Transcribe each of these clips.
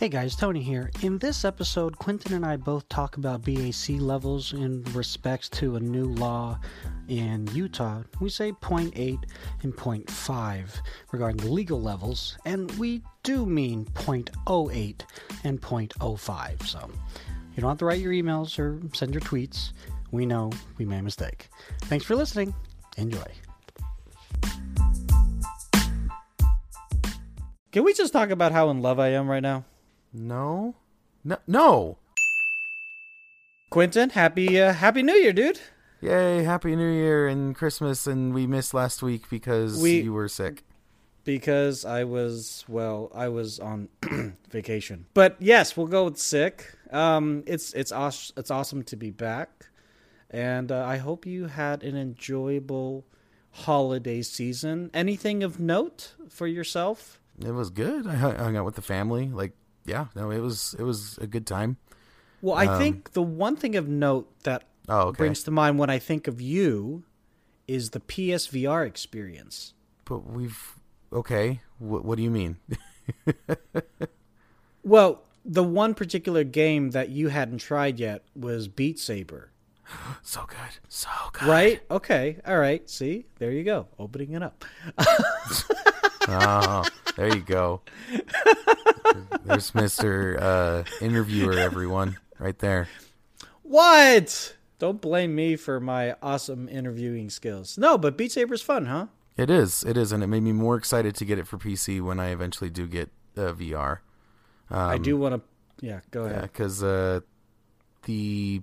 Hey guys, Tony here. In this episode, Quentin and I both talk about BAC levels in respects to a new law in Utah. We say 0.8 and 0.5 regarding the legal levels, and we do mean 0.08 and 0.05. So you don't have to write your emails or send your tweets. We know we made a mistake. Thanks for listening. Enjoy. Can we just talk about how in love I am right now? No, no, no. Quentin, happy uh, Happy New Year, dude. Yay! Happy New Year and Christmas, and we missed last week because We- you were sick. Because I was well, I was on vacation. But yes, we'll go with sick. Um, it's it's awesome. It's awesome to be back, and uh, I hope you had an enjoyable holiday season. Anything of note for yourself? It was good. I hung hung out with the family. Like, yeah, no, it was it was a good time. Well, I Um, think the one thing of note that Oh, okay. brings to mind when I think of you is the PSVR experience. But we've okay. What what do you mean? Well, the one particular game that you hadn't tried yet was Beat Saber, so good, so good. right? Okay, all right. See, there you go, opening it up. Oh, there you go. There's Mister uh, Interviewer, everyone, right there. What? Don't blame me for my awesome interviewing skills. No, but Beat Saber's fun, huh? It is, it is, and it made me more excited to get it for PC when I eventually do get uh, VR. I Um, do want to. Yeah, go Yeah, ahead. because uh, the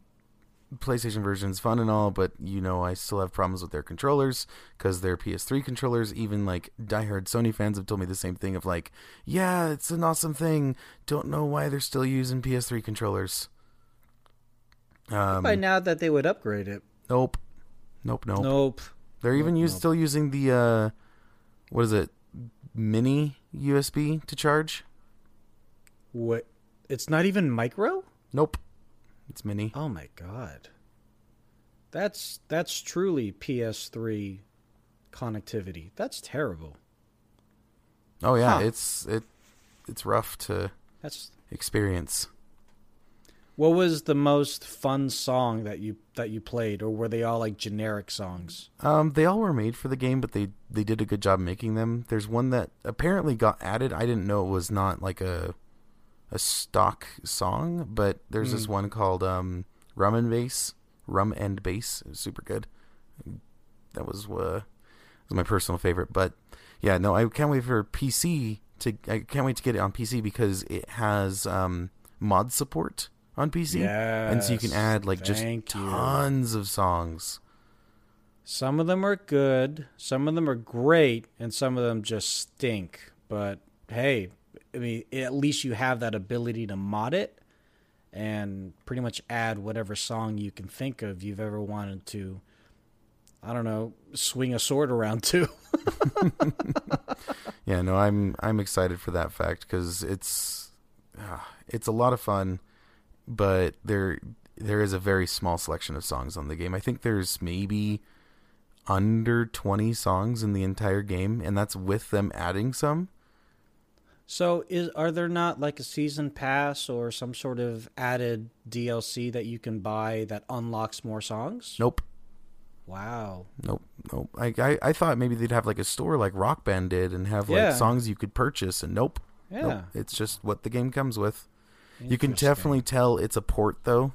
PlayStation version is fun and all, but you know I still have problems with their controllers because they're PS3 controllers. Even like diehard Sony fans have told me the same thing of like, yeah, it's an awesome thing. Don't know why they're still using PS3 controllers. Um, By now that they would upgrade it. nope, nope, nope. Nope. They're even Nope, use, nope. still using the uh, what is it, mini USB to charge? What? It's not even micro. Nope, it's mini. Oh my god. That's that's truly PS3 connectivity. That's terrible. Oh yeah, Huh. it's it, it's rough to That's experience. what was the most fun song that you that you played or were they all like generic songs? Um, they all were made for the game, but they they did a good job making them. There's one that apparently got added. I didn't know it was not like a a stock song, but there's this one called um, Rum and Bass, Rum and Bass. It was super good. That was uh, was my personal favorite. But yeah, no, I can't wait for PC to. I can't wait to get it on PC because it has um, mod support on PC, and so you can add like just you. tons of songs. Some of them are good, some of them are great, and some of them just stink. But hey, I mean, at least you have that ability to mod it and pretty much add whatever song you can think of you've ever wanted to. I don't know, swing a sword around to. Yeah, no, I'm I'm excited for that fact because it's uh, it's a lot of fun, but there there is a very small selection of songs on the game. I think there's maybe under 20 songs in the entire game, and that's with them adding some. So, is are there not like a season pass or some sort of added DLC that you can buy that unlocks more songs? Nope, Wow. nope, nope. I I, I thought maybe they'd have like a store like Rock Band did and have like Yeah. songs you could purchase, and nope, Yeah. nope. It's just what the game comes with. You can definitely tell it's a port though,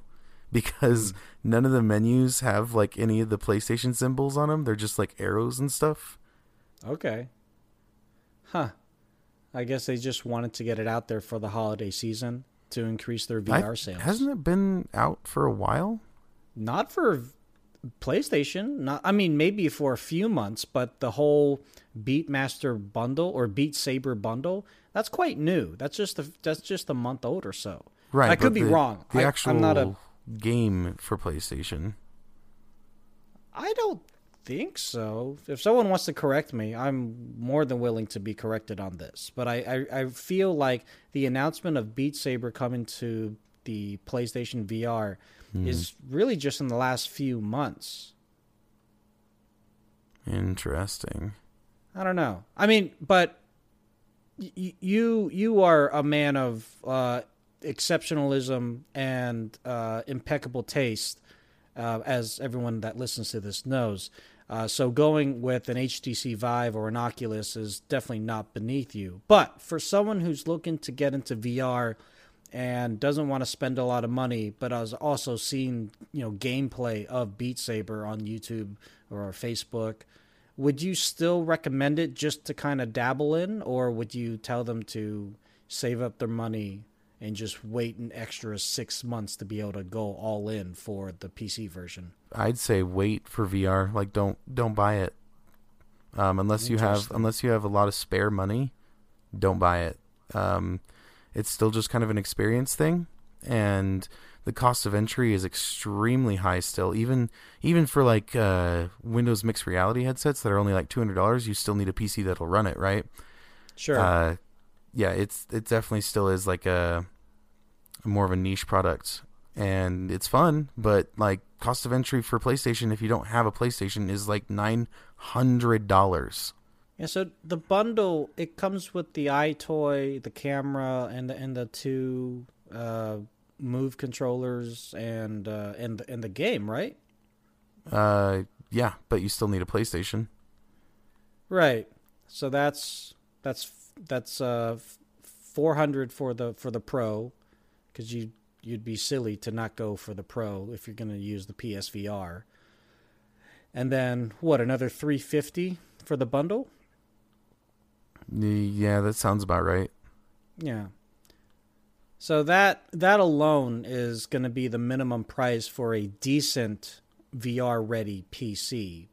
because hmm. none of the menus have like any of the PlayStation symbols on them. They're just like arrows and stuff. Okay. Huh. I guess they just wanted to get it out there for the holiday season to increase their I- VR sales. Hasn't it been out for a while? Not for PlayStation. Not I mean maybe for a few months, but the whole Beatmaster bundle or Beat Saber bundle, that's quite new. That's just a, that's just a month old or so. Right. I could be the- wrong. The I, actual I'm not a game for PlayStation. I don't think so. If someone wants to correct me, I'm more than willing to be corrected on this. But I, I, I feel like the announcement of Beat Saber coming to the PlayStation VR is really just in the last few months. Interesting. I don't know. I mean, but y- you you are a man of uh, exceptionalism and uh, impeccable taste, uh, as everyone that listens to this knows. Uh, so going with an HTC Vive or an Oculus is definitely not beneath you. But for someone who's looking to get into VR and doesn't want to spend a lot of money, but has also seen you know gameplay of Beat Saber on YouTube or Facebook, would you still recommend it just to kind of dabble in, or would you tell them to save up their money and just wait an extra six months to be able to go all in for the PC version? I'd say wait for VR. Like don't don't buy it. Um, unless you have unless you have a lot of spare money, don't buy it. Um, it's still just kind of an experience thing, and the cost of entry is extremely high still. Even even for like uh, Windows mixed reality headsets that are only like two hundred dollars, you still need a PC that'll run it, right? Sure. Uh, yeah, it's it definitely still is like a more of a niche product, and it's fun, but like cost of entry for PlayStation, if you don't have a PlayStation, is like nine hundred dollars. Yeah, so the bundle it comes with the EyeToy, the camera, and the and the two uh, move controllers and uh, and the, and the game, right? Uh, yeah, but you still need a PlayStation. Right. So that's that's that's uh 400 for the for the pro cuz you you'd be silly to not go for the pro if you're going to use the PSVR. And then what, another 350 for the bundle? Yeah, that sounds about right. Yeah. So that that alone is going to be the minimum price for a decent VR ready PC.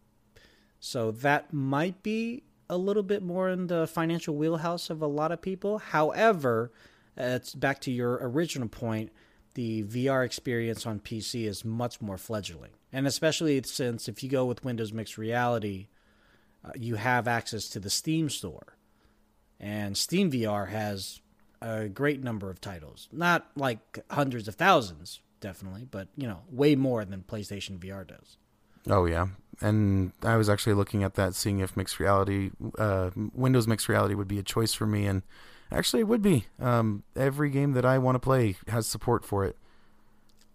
So that might be a little bit more in the financial wheelhouse of a lot of people. However, it's back to your original point, the VR experience on PC is much more fledgling. And especially since if you go with Windows Mixed Reality, uh, you have access to the Steam store. And Steam VR has a great number of titles. Not like hundreds of thousands, definitely, but you know, way more than PlayStation VR does. Oh yeah, and I was actually looking at that, seeing if mixed reality, uh, Windows mixed reality would be a choice for me, and actually it would be. Um, every game that I want to play has support for it.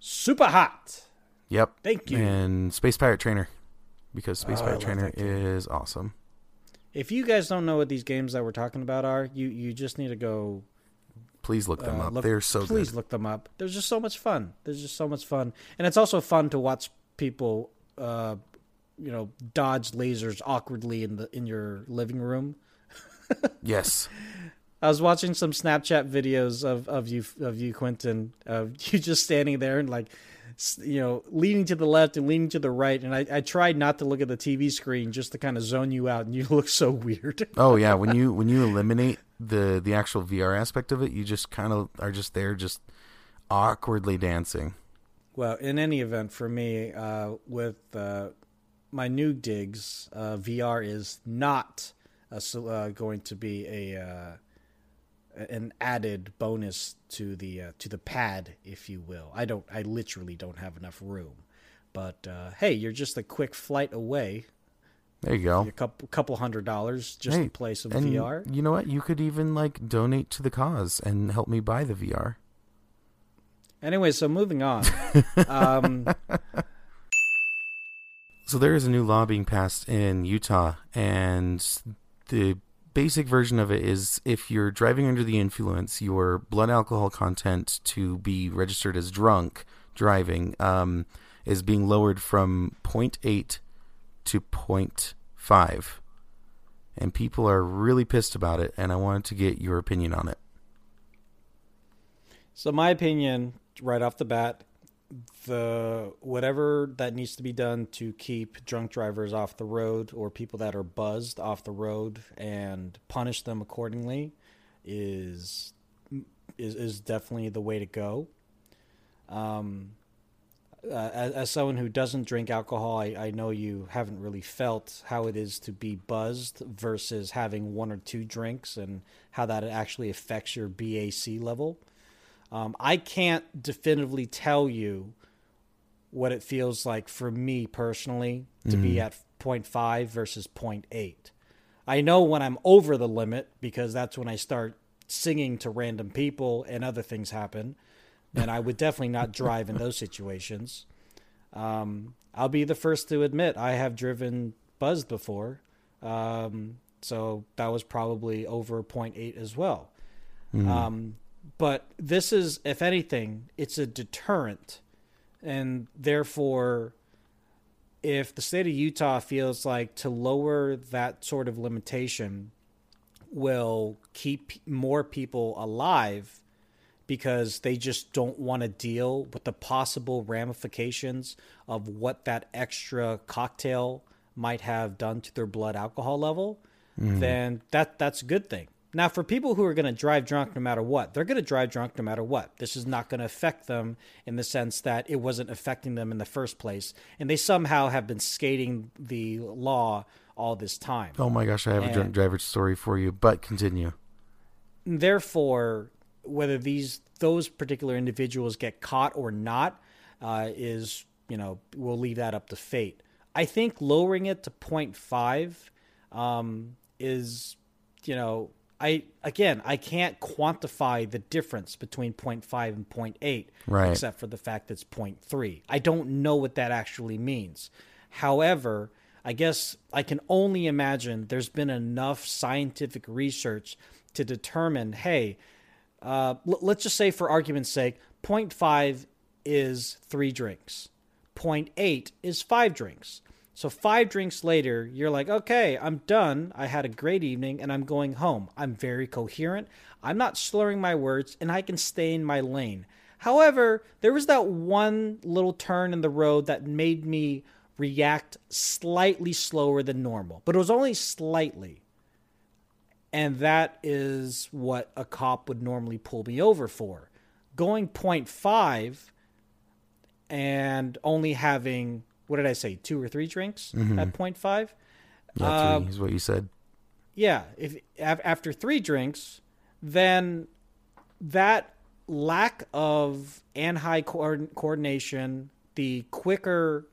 Superhot. Yep. Thank you. And Space Pirate Trainer, because Space Oh, Pirate Trainer is awesome. If you guys don't know what these games that we're talking about are, you you just need to go Please look them uh, up. look- They're so please good. look them up. There's just so much fun. There's just so much fun, and it's also fun to watch people, uh, you know, dodge lasers awkwardly in the in your living room. Yes. I was watching some Snapchat videos of, of you of you Quentin of you just standing there and like you know leaning to the left and leaning to the right and I, I tried not to look at the TV screen just to kind of zone you out and you look so weird. Oh yeah, when you when you eliminate the the actual VR aspect of it, you just kind of are just there, just awkwardly dancing. Well, in any event, for me, uh, with uh, my new digs, uh, VR is not a, uh, going to be a uh, an added bonus to the uh, to the pad, if you will. I don't. I literally don't have enough room. But uh, hey, you're just a quick flight away, There you go. a couple couple hundred dollars just Hey, to play some and VR. you know what? You could even like donate to the cause and help me buy the VR. Anyway, so moving on. um, So there is a new law being passed in Utah, and the basic version of it is if you're driving under the influence, your blood alcohol content to be registered as drunk driving um, is being lowered from 0.8 to 0.5. And people are really pissed about it, and I wanted to get your opinion on it. So my opinion, right off the bat, the whatever that needs to be done to keep drunk drivers off the road or people that are buzzed off the road and punish them accordingly is is is definitely the way to go. Um, uh, as, as someone who doesn't drink alcohol, I, I know you haven't really felt how it is to be buzzed versus having one or two drinks and how that actually affects your BAC level. Um, I can't definitively tell you what it feels like for me personally to be at 0.5 versus 0.8. I know when I'm over the limit because that's when I start singing to random people and other things happen. And I would definitely not drive in those situations. Um, I'll be the first to admit I have driven buzzed before. Um, so that was probably over 0.8 as well. Mm. Um, but this is, if anything, it's a deterrent. And therefore, if the state of Utah feels like to lower that sort of limitation will keep more people alive because they just don't want to deal with the possible ramifications of what that extra cocktail might have done to their blood alcohol level, mm. then that that's a good thing. Now, for people who are going to drive drunk no matter what, they're going to drive drunk no matter what. This is not going to affect them in the sense that it wasn't affecting them in the first place. And they somehow have been skating the law all this time. Oh my gosh, I have and a drunk driver story for you, but continue. Therefore, whether these those particular individuals get caught or not uh, is, you know, we'll leave that up to fate. I think lowering it to 0.5 um, is, you know, I again I can't quantify the difference between 0.5 and 0.8 right. except for the fact that it's 0.3. I don't know what that actually means. However, I guess I can only imagine there's been enough scientific research to determine, hey, uh, l- let's just say for argument's sake, 0.5 is three drinks, 0.8 is five drinks. So five drinks later, you're like, okay, I'm done. I had a great evening and I'm going home. I'm very coherent. I'm not slurring my words and I can stay in my lane. However, there was that one little turn in the road that made me react slightly slower than normal, but it was only slightly. And that is what a cop would normally pull me over for. Going 0.5 and only having what did I say, two or three drinks mm-hmm. at 0.5? Yeah, uh, three is what you said. Yeah, if after three drinks, then that lack of and-eye coordination, the quicker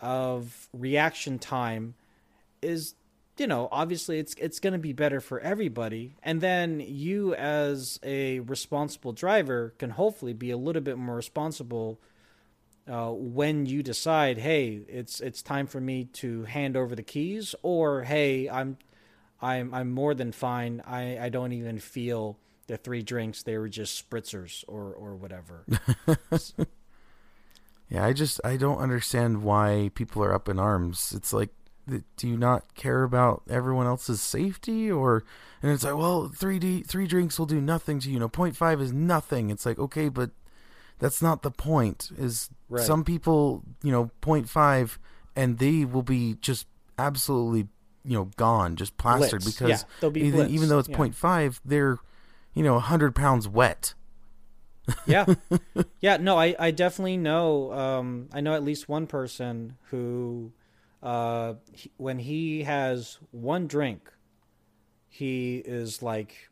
of reaction time is you know obviously it's it's going to be better for everybody and then you as a responsible driver can hopefully be a little bit more responsible uh, when you decide, hey, it's it's time for me to hand over the keys, or hey, I'm I'm I'm more than fine. I, I don't even feel the three drinks; they were just spritzers or or whatever. yeah, I just I don't understand why people are up in arms. It's like, do you not care about everyone else's safety, or and it's like, well, three D three drinks will do nothing to you. You know, 0.5 is nothing. It's like, okay, but that's not the point. Is right. some people, you know, 0.5 and they will be just absolutely, you know, gone, just plastered blitz. because yeah, be even, even, though it's yeah. 0.5, they're, you know, 100 pounds wet. yeah. Yeah, no, I, I definitely know um, I know at least one person who uh, he, when he has one drink, he is like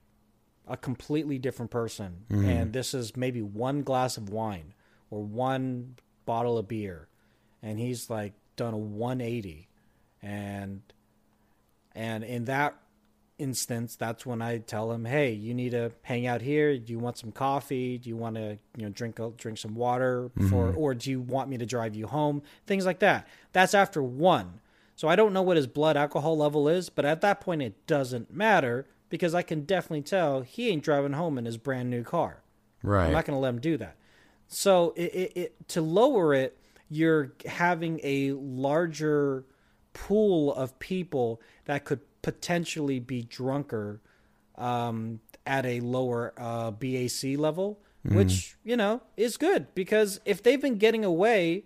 a completely different person. Mm-hmm. And this is maybe one glass of wine or one bottle of beer. And he's like done a 180. And and in that instance, that's when I tell him, "Hey, you need to hang out here. Do you want some coffee? Do you want to, you know, drink drink some water before, mm-hmm. or do you want me to drive you home? Things like that. That's after one. So I don't know what his blood alcohol level is, but at that point, it doesn't matter because I can definitely tell he ain't driving home in his brand new car. Right. I'm not going to let him do that. So it, it, it, to lower it, you're having a larger pool of people that could potentially be drunker um, at a lower uh, BAC level, mm. which you know is good because if they've been getting away,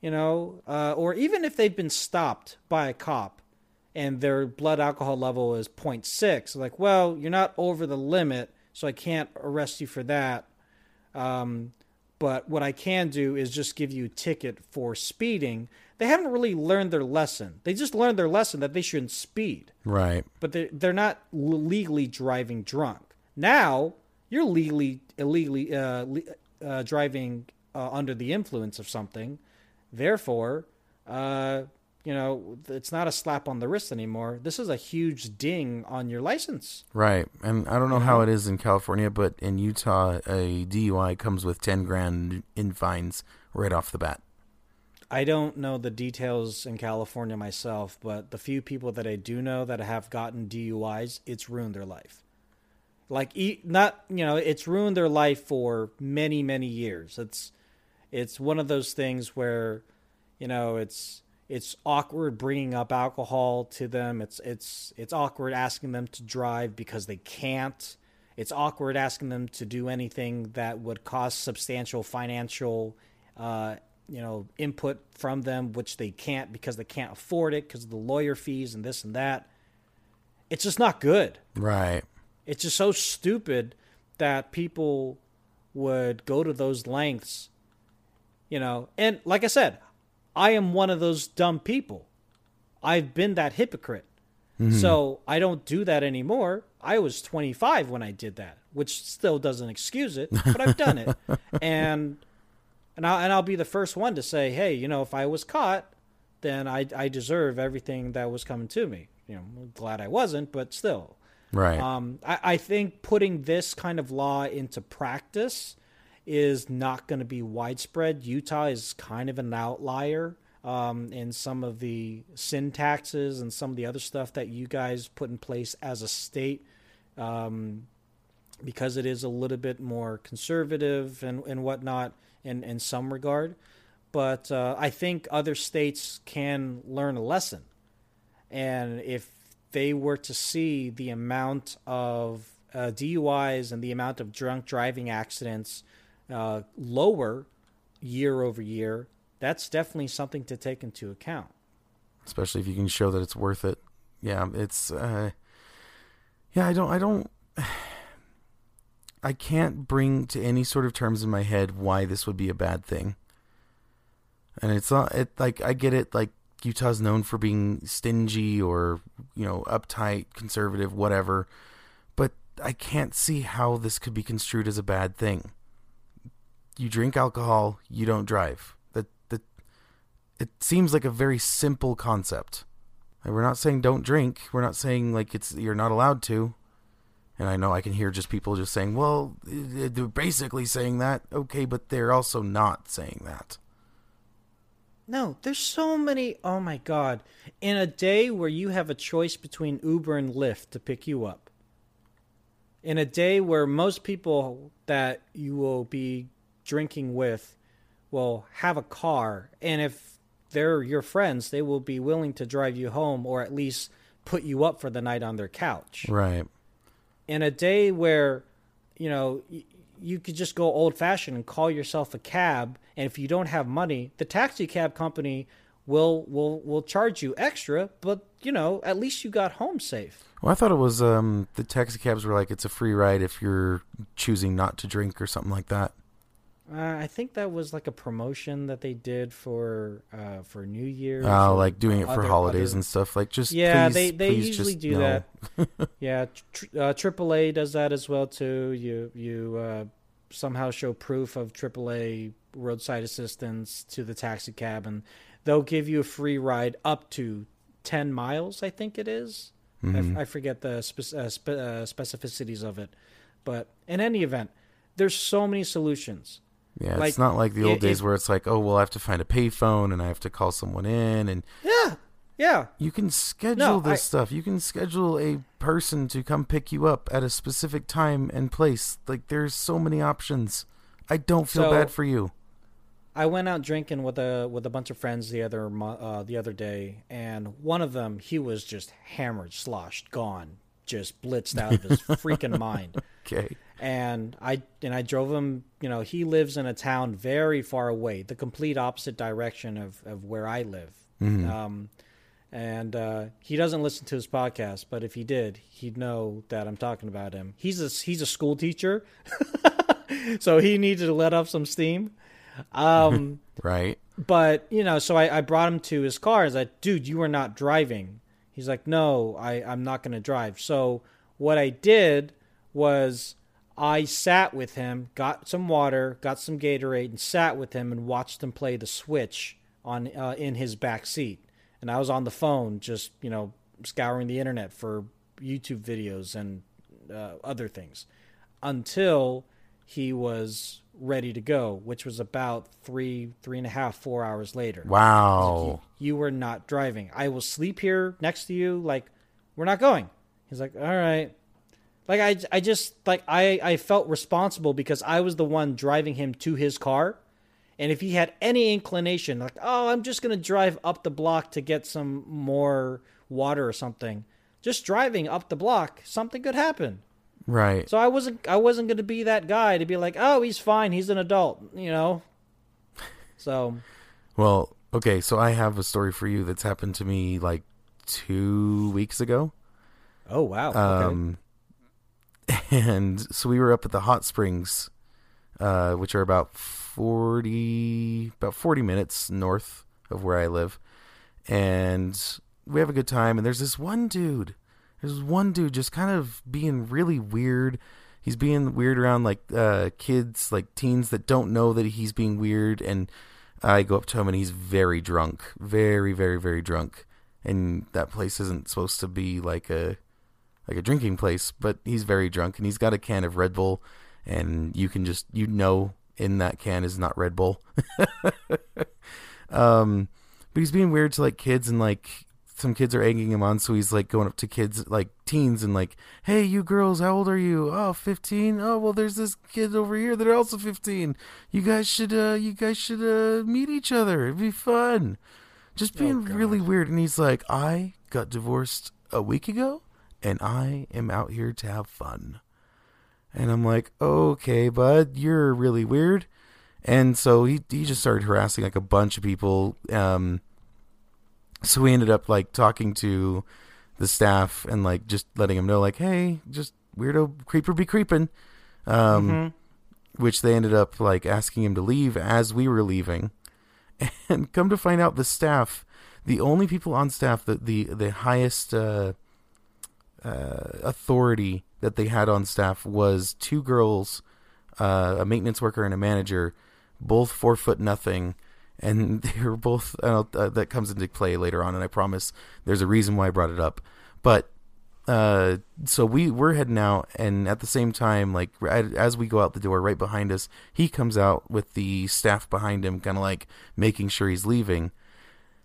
you know, uh, or even if they've been stopped by a cop and their blood alcohol level is 0.6. Like, well, you're not over the limit, so I can't arrest you for that. Um, but what I can do is just give you a ticket for speeding. They haven't really learned their lesson. They just learned their lesson that they shouldn't speed. Right. But they're, they're not legally driving drunk. Now, you're legally, illegally uh, uh, driving uh, under the influence of something. Therefore, uh, you know, it's not a slap on the wrist anymore. This is a huge ding on your license. Right. And I don't know how it is in California, but in Utah, a DUI comes with 10 grand in fines right off the bat. I don't know the details in California myself, but the few people that I do know that have gotten DUIs, it's ruined their life. Like not, you know, it's ruined their life for many, many years. It's it's one of those things where, you know, it's it's awkward bringing up alcohol to them. It's it's it's awkward asking them to drive because they can't. It's awkward asking them to do anything that would cost substantial financial, uh, you know, input from them, which they can't because they can't afford it because of the lawyer fees and this and that. It's just not good. Right. It's just so stupid that people would go to those lengths, you know. And like I said, I am one of those dumb people. I've been that hypocrite. Mm-hmm. So I don't do that anymore. I was 25 when I did that, which still doesn't excuse it, but I've done it. and and I and I'll be the first one to say, "Hey, you know, if I was caught, then I I deserve everything that was coming to me." You know, I'm glad I wasn't, but still. Right. Um I, I think putting this kind of law into practice is not going to be widespread. Utah is kind of an outlier um, in some of the sin taxes and some of the other stuff that you guys put in place as a state. Um, because it is a little bit more conservative and, and whatnot in, in some regard. But uh, I think other states can learn a lesson. And if they were to see the amount of uh, DUIs and the amount of drunk driving accidents uh, lower year over year, that's definitely something to take into account. Especially if you can show that it's worth it. Yeah, it's. Uh, yeah, I don't. I don't. I can't bring to any sort of terms in my head why this would be a bad thing. And it's not. It like I get it. Like Utah's known for being stingy or you know uptight, conservative, whatever. But I can't see how this could be construed as a bad thing you drink alcohol, you don't drive. That that it seems like a very simple concept. we're not saying don't drink. We're not saying like it's you're not allowed to. And I know I can hear just people just saying, "Well, they're basically saying that." Okay, but they're also not saying that. No, there's so many. Oh my god. In a day where you have a choice between Uber and Lyft to pick you up. In a day where most people that you will be drinking with will have a car, and if they're your friends, they will be willing to drive you home or at least put you up for the night on their couch. Right. In a day where, you know, you could just go old fashioned and call yourself a cab, and if you don't have money, the taxi cab company will will will charge you extra, but you know, at least you got home safe. Well, I thought it was um, the taxi cabs were like it's a free ride if you're choosing not to drink or something like that. Uh, I think that was like a promotion that they did for uh, for New Year. Oh, like doing it for other, holidays other... and stuff. Like just yeah, please, they they usually do no. that. yeah, tr- uh, AAA does that as well too. You you uh, somehow show proof of AAA roadside assistance to the taxi cab, and they'll give you a free ride up to ten miles. I think it is. Mm-hmm. I, forget the spe- uh, spe- uh, specificities of it, but in any event, there's so many solutions yeah, like, it's not like the old it, days it, where it's like, oh, well, I have to find a payphone and I have to call someone in and yeah, yeah. You can schedule no, this I, stuff. You can schedule a person to come pick you up at a specific time and place. Like, there's so many options. I don't feel so, bad for you. I went out drinking with a with a bunch of friends the other uh, the other day, and one of them he was just hammered, sloshed, gone, just blitzed out of his freaking mind. Okay and I and I drove him. You know, he lives in a town very far away, the complete opposite direction of of where I live. Mm-hmm. Um, and uh, he doesn't listen to his podcast, but if he did, he'd know that I'm talking about him. He's a he's a school teacher, so he needed to let off some steam. Um, right. But you know, so I, I brought him to his car. I was like, "Dude, you are not driving." He's like, "No, I I'm not going to drive." So what I did was I sat with him, got some water, got some Gatorade, and sat with him and watched him play the Switch on uh, in his back seat. and I was on the phone just you know scouring the internet for YouTube videos and uh, other things until he was ready to go, which was about three, three and a half, four hours later. Wow. You, you were not driving. I will sleep here next to you. Like, we're not going. He's like, all right. Like I, I just like I, I felt responsible because I was the one driving him to his car, and if he had any inclination, like, oh, I'm just gonna drive up the block to get some more water or something, just driving up the block, something could happen. Right. So I wasn't I wasn't going to be that guy to be like, "Oh, he's fine. He's an adult," you know. So, well, okay, so I have a story for you that's happened to me like 2 weeks ago. Oh, wow. Um and so we were up at the hot springs uh which are about 40 about 40 minutes north of where I live. And we have a good time and there's this one dude there's one dude just kind of being really weird. He's being weird around like uh, kids, like teens that don't know that he's being weird. And I go up to him and he's very drunk, very, very, very drunk. And that place isn't supposed to be like a like a drinking place, but he's very drunk and he's got a can of Red Bull, and you can just you know in that can is not Red Bull. um, but he's being weird to like kids and like some kids are egging him on, so he's like going up to kids, like teens, and like, "Hey, you girls, how old are you? Oh, 15. Oh, well, there's this kid over here that are also 15. You guys should, uh, you guys should uh, meet each other. It'd be fun." Just being oh, really weird, and he's like, "I got divorced a week ago, and I am out here to have fun." And I'm like, "Okay, bud, you're really weird." And so he he just started harassing like a bunch of people. Um, so we ended up like talking to the staff and like just letting them know like hey just weirdo creeper be creeping um mm-hmm. which they ended up like asking him to leave as we were leaving and come to find out the staff the only people on staff the the, the highest uh, uh, authority that they had on staff was two girls uh, a maintenance worker and a manager both four foot nothing and they were both uh, that comes into play later on and i promise there's a reason why i brought it up. But uh, so we we're heading out and at the same time like as we go out the door right behind us he comes out with the staff behind him kind of like making sure he's leaving.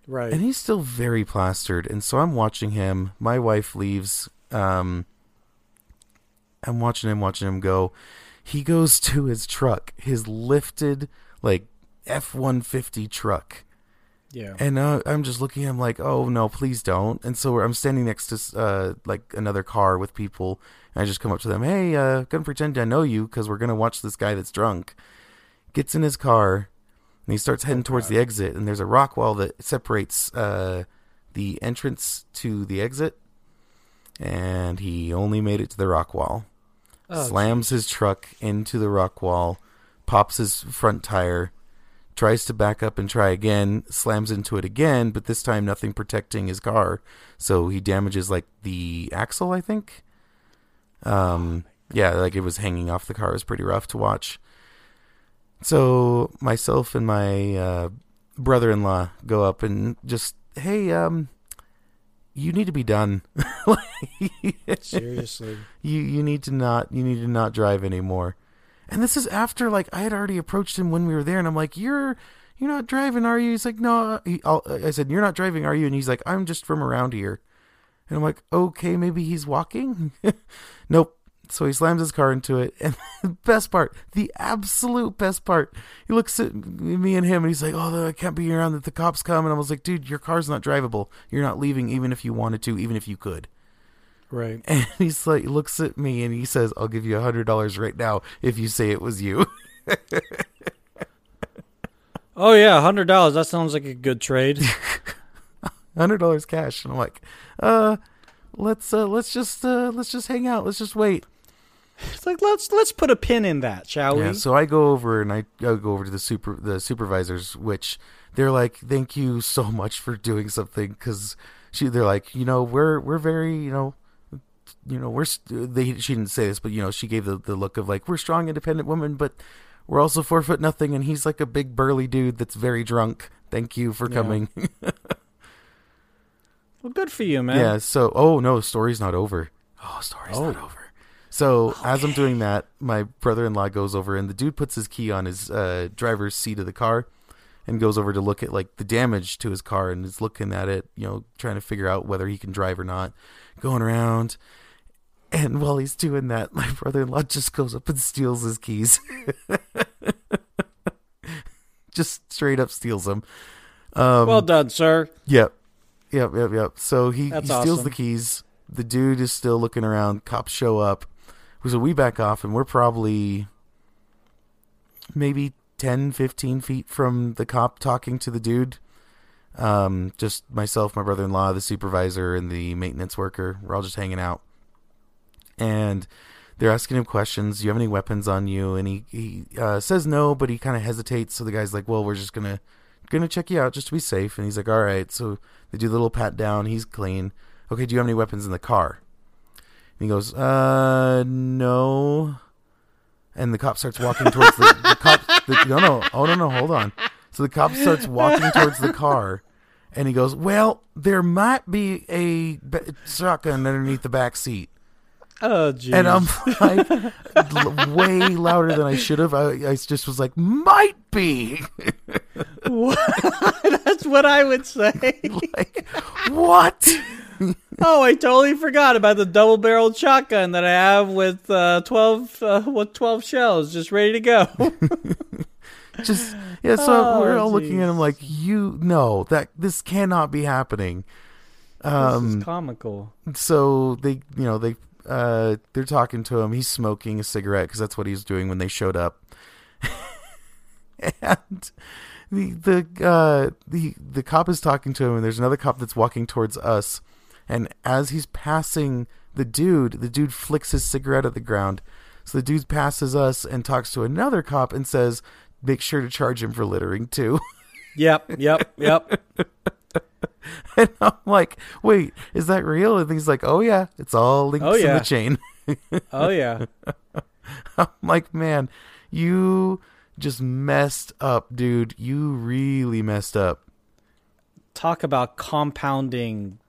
Right. And he's still very plastered and so i'm watching him. My wife leaves um i'm watching him watching him go he goes to his truck his lifted like F one fifty truck. Yeah. And uh, I'm just looking at him like, oh no, please don't. And so I'm standing next to uh, like another car with people, and I just come up to them, hey, uh, gonna pretend I know you because we're gonna watch this guy that's drunk. Gets in his car, and he starts heading oh, towards God. the exit. And there's a rock wall that separates uh, the entrance to the exit, and he only made it to the rock wall. Oh, slams geez. his truck into the rock wall, pops his front tire tries to back up and try again, slams into it again, but this time nothing protecting his car. So he damages like the axle, I think. Um, yeah, like it was hanging off the car. It was pretty rough to watch. So myself and my uh, brother-in-law go up and just, hey, um, you need to be done. Seriously, you you need to not you need to not drive anymore. And this is after like I had already approached him when we were there, and I'm like, "You're you're not driving, are you?" He's like, "No." He, I said, "You're not driving, are you?" And he's like, "I'm just from around here." And I'm like, "Okay, maybe he's walking." nope. So he slams his car into it, and the best part, the absolute best part, he looks at me and him, and he's like, "Oh, I can't be around that the cops come." And I was like, "Dude, your car's not drivable. You're not leaving, even if you wanted to, even if you could." Right. And he's like, looks at me and he says, I'll give you a hundred dollars right now if you say it was you. oh yeah, a hundred dollars. That sounds like a good trade. hundred dollars cash. And I'm like, uh, let's uh let's just uh let's just hang out. Let's just wait. It's like let's let's put a pin in that, shall yeah, we? So I go over and I, I go over to the super the supervisors, which they're like, "Thank you so much for doing something," because she they're like, you know, we're we're very you know you know, we're they she didn't say this, but you know, she gave the the look of like we're strong, independent women, but we're also four foot nothing, and he's like a big burly dude that's very drunk. Thank you for coming. Well, good for you, man. Yeah. So, oh no, story's not over. Oh, story's oh. not Oh. over. So as I'm doing that, my brother-in-law goes over, and the dude puts his key on his uh, driver's seat of the car, and goes over to look at like the damage to his car, and is looking at it, you know, trying to figure out whether he can drive or not. Going around, and while he's doing that, my brother-in-law just goes up and steals his keys. just straight up steals them. Um, Well done, sir. Yep. Yep, yep, yep. So he, he steals awesome. the keys. The dude is still looking around. Cops show up. So we back off, and we're probably maybe 10, 15 feet from the cop talking to the dude. Um, just myself, my brother in law, the supervisor, and the maintenance worker. We're all just hanging out. And they're asking him questions. Do you have any weapons on you? And he, he uh, says no, but he kind of hesitates. So the guy's like, well, we're just going to gonna check you out just to be safe. And he's like, all right. So they do the little pat down. He's clean. Okay, do you have any weapons in the car? He goes, uh, no. And the cop starts walking towards the, the cop. The, no, no, oh no, no, hold on. So the cop starts walking towards the car, and he goes, "Well, there might be a ba- shotgun underneath the back seat." Oh, jeez. And I'm like, l- way louder than I should have. I, I just was like, "Might be." That's what I would say. like, what? oh, I totally forgot about the double-barreled shotgun that I have with uh, twelve uh, with twelve shells, just ready to go. just yeah. So Oh, we're all looking at him like, "You know that this cannot be happening." this Um, is comical. so they you know they uh they're talking to him he's smoking a cigarette because that's what he was doing when they showed up and the the uh the the cop is talking to him and there's another cop that's walking towards us and as he's passing the dude the dude flicks his cigarette at the ground so the dude passes us and talks to another cop and says make sure to charge him for littering too Yep, yep, yep. and i'm like wait is that real and he's like oh yeah it's all linked Oh, in yeah. the chain Oh yeah. I'm like, man, you just messed up, dude. You really messed up. Talk about compounding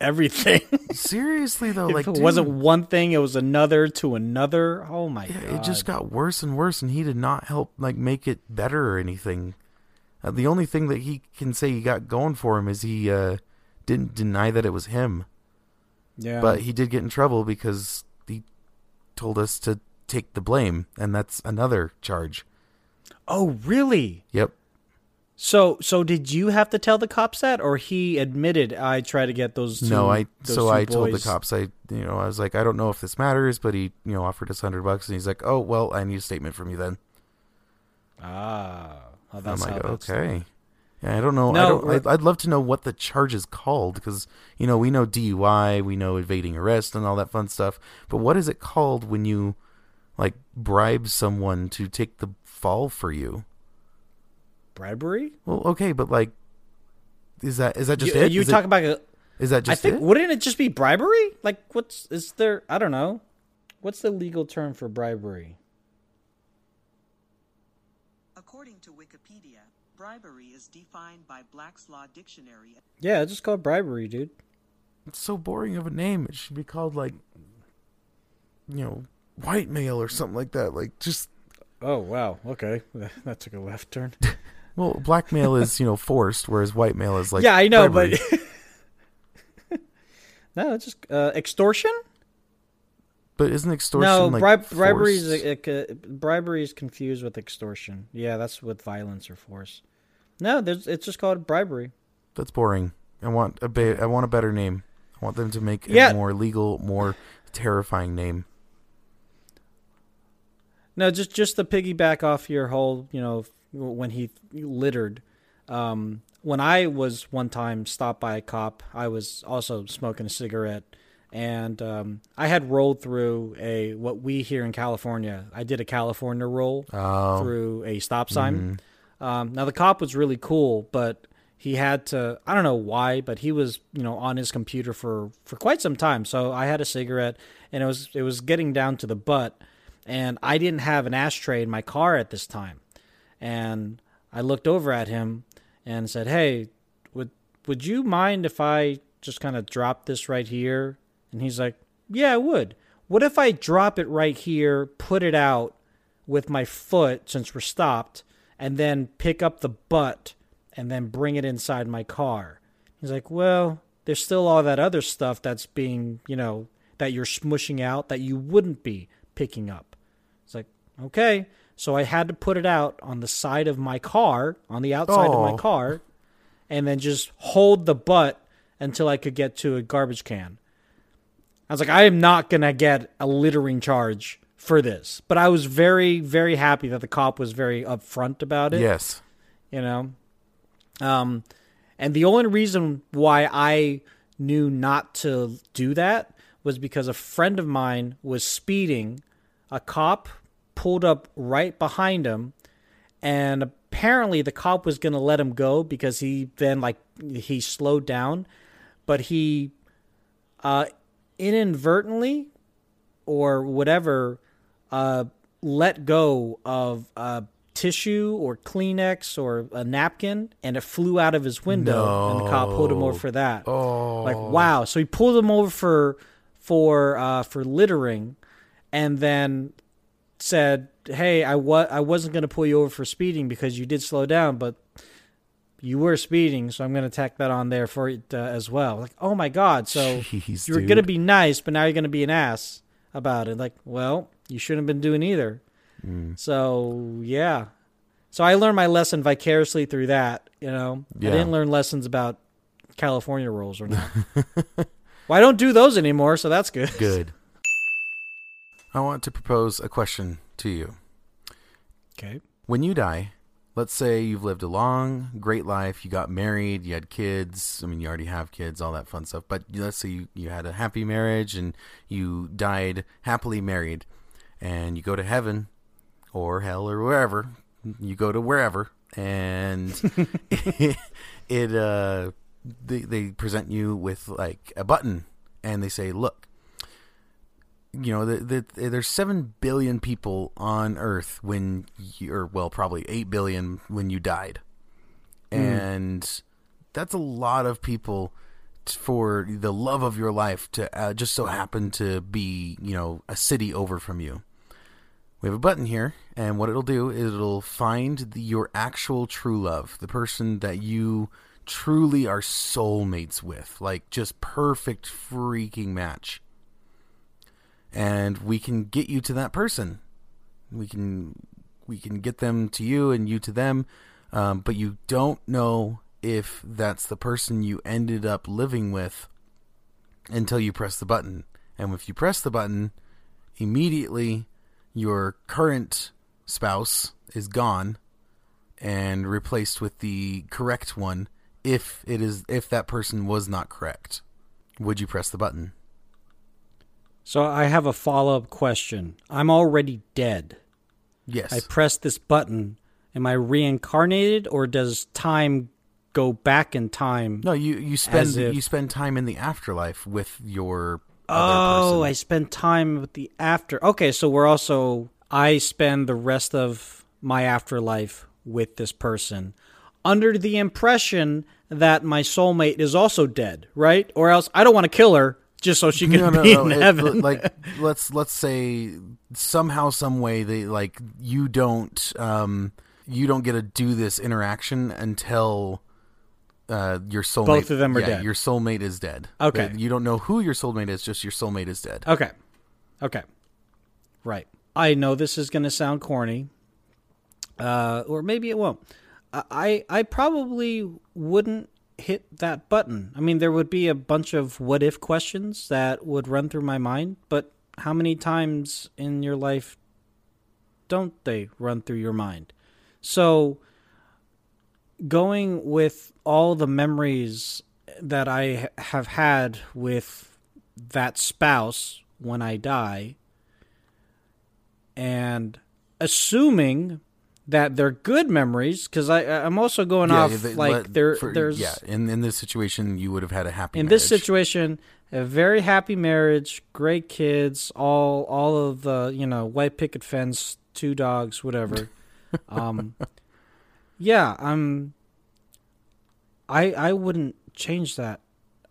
everything. Seriously though, if like it dude, wasn't one thing, it was another to another. Oh my yeah, god! it just got worse and worse, and he did not help like make it better or anything. Uh, the only thing that he can say he got going for him is he uh, didn't deny that it was him, yeah. but he did get in trouble because he told us to take the blame, and that's another charge. oh really? Yep. So so did you have to tell the cops that, or he admitted I tried to get those? Two, no, I so I told the cops I you know I was like I don't know if this matters, but he you know offered us hundred bucks and he's like oh well I need a statement from you then. Ah, oh, I'm that's like okay. Yeah, I don't know. I don't, I'd, I'd love to know what the charge is called because you know we know DUI, we know evading arrest and all that fun stuff. But what is it called when you like bribe someone to take the fall for you? Bribery. Well, okay, but like, is that is that just you it? you is talk it, about? a- is that just? I just think it? wouldn't it just be bribery? Like, what's is there? I don't know. What's the legal term for bribery? According to Wikipedia, bribery is defined by Black's Law Dictionary Yeah, just call it bribery, dude. It's so boring of a name. It should be called like, you know, white male or something like that. Like just Oh wow. Okay, that took a left turn. well, blackmail is you know forced, whereas white mail is like yeah, I know, bribery. but no, it's just uh, extortion. but isn't extortion no, like bribe, bribery is a, a, bribery is confused with extortion. Yeah, that's with violence or force. No, there's it's just called bribery. That's boring. I want a ba- I want a better name. I want them to make a Yeah. more legal, more terrifying name. No, just just to piggyback off your whole, you know, when he littered. Um, when I was one time stopped by a cop, I was also smoking a cigarette, and um, I had rolled through a what we here in California. I did a California roll Oh, through a stop sign. Um, now the cop was really cool, but he had to. I don't know why, but he was you know on his computer for for quite some time. So I had a cigarette, and it was it was getting down to the butt, and I didn't have an ashtray in my car at this time, and I looked over at him and said, "Hey, would would you mind if I just kind of drop this right here? And he's like, Yeah, I would. What if I drop it right here, put it out with my foot since we're stopped, and then pick up the butt and then bring it inside my car? He's like, Well, there's still all that other stuff that's being, you know, that you're smushing out that you wouldn't be picking up. It's like, okay. So I had to put it out on the side of my car, on the outside of my car, and then just hold the butt until I could get to a garbage can. I was like, I am not going to get a littering charge for this. But I was very, very happy that the cop was very upfront about it Yes. you know um and the only reason why i knew not to do that was because a friend of mine was speeding a cop pulled up right behind him and apparently the cop was going to let him go because he then like he slowed down but he uh inadvertently or whatever uh, let go of a tissue or Kleenex or a napkin, and it flew out of his window, and the cop pulled him over for that. Oh. Like wow! So he pulled him over for for uh, for littering, and then said, "Hey, I wa- I wasn't going to pull you over for speeding because you did slow down, but." You were speeding, so I'm going to tack that on there for it uh, as well. Like, oh my god! So Jeez, you were gonna be nice, but now you're gonna be an ass about it. Like, well, you shouldn't have been doing either. Mm. So yeah. So I learned my lesson vicariously through that. You know, Yeah. I didn't learn lessons about California rules or not. well, I don't do those anymore, so that's good. Good. I want to propose a question to you. Okay. When you die, let's say you've lived a long, great life, you got married, you had kids. I mean, you already have kids, all that fun stuff. But let's say you, you had a happy marriage and you died happily married, and you go to heaven or hell or wherever. You go to wherever, and it, uh, they, they present you with like a button, and they say, "Look, you know, the, the, there's seven billion people on Earth when you, or well, probably eight billion when you died, and that's a lot of people for the love of your life to uh, just so happen to be, you know, a city over from you. We have a button here, and what it'll do is it'll find the, your actual true love, the person that you truly are soulmates with, like just perfect freaking match and we can get you to that person. We can we can get them to you and you to them, um, but you don't know if that's the person you ended up living with until you press the button. And if you press the button, immediately your current spouse is gone and replaced with the correct one if it is if that person was not correct. Would you press the button? So I have a follow up question. I'm already dead. Yes. I press this button. Am I reincarnated, or does time go back in time? No, you you spend if- you spend time in the afterlife with your Oh, I spend time with the after. Okay, so we're also I spend the rest of my afterlife with this person under the impression that my soulmate is also dead, right? Or else I don't want to kill her just so she can no, no, be no. in it- heaven. like let's let's say somehow, some way they like you don't um you don't get to do this interaction until uh your soulmate. Both of them are yeah, dead. Your soulmate is dead. Okay. You don't know who your soulmate is. Just your soulmate is dead. Okay. Okay. Right. I know this is going to sound corny, uh, or maybe it won't. I I probably wouldn't hit that button. I mean, there would be a bunch of what if questions that would run through my mind, but how many times in your life don't they run through your mind? So, going with all the memories that I have had with that spouse when I die, and assuming that they're good memories, because I I'm also going off they- like there there's yeah. In in this situation, you would have had a happy. in this situation a very happy marriage, great kids, all all of the you know white picket fence, two dogs, whatever. um, yeah, I'm. I I wouldn't change that.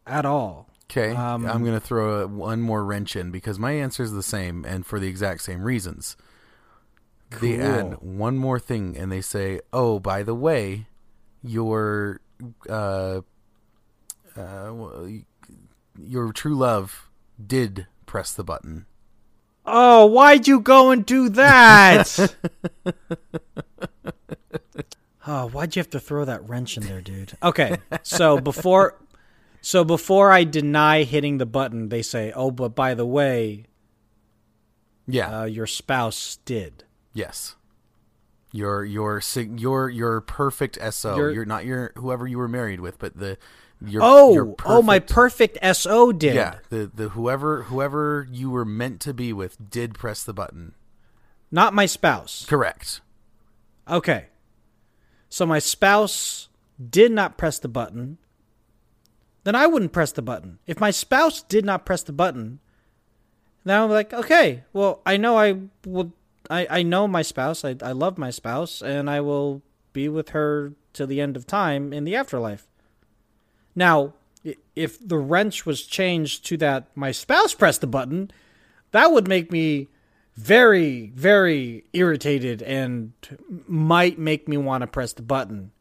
at all. Okay, Um, I'm going to throw a, one more wrench in because my answer is the same and for the exact same reasons. They add one more thing and they say, "Oh, by the way, your uh, uh, your true love did press the button." Oh, why'd you go and do that? oh, why'd you have to throw that wrench in there, dude? Okay, so before, so before I deny hitting the button, they say, "Oh, but by the way, Yeah. uh, your spouse did." Yes. Your your your your perfect SO. Your- You're not your whoever you were married with, but the your Oh, your oh, my perfect- perfect SO did. Yeah, the the whoever whoever you were meant to be with did press the button. not my spouse. Correct. Okay. So my spouse did not press the button. Then I wouldn't press the button. If my spouse did not press the button, then I'm like, okay, well, I know I will. I, I know my spouse. I, I love my spouse, and I will be with her till the end of time in the afterlife. Now, if the wrench was changed to that my spouse pressed the button, that would make me very, very irritated and might make me want to press the button.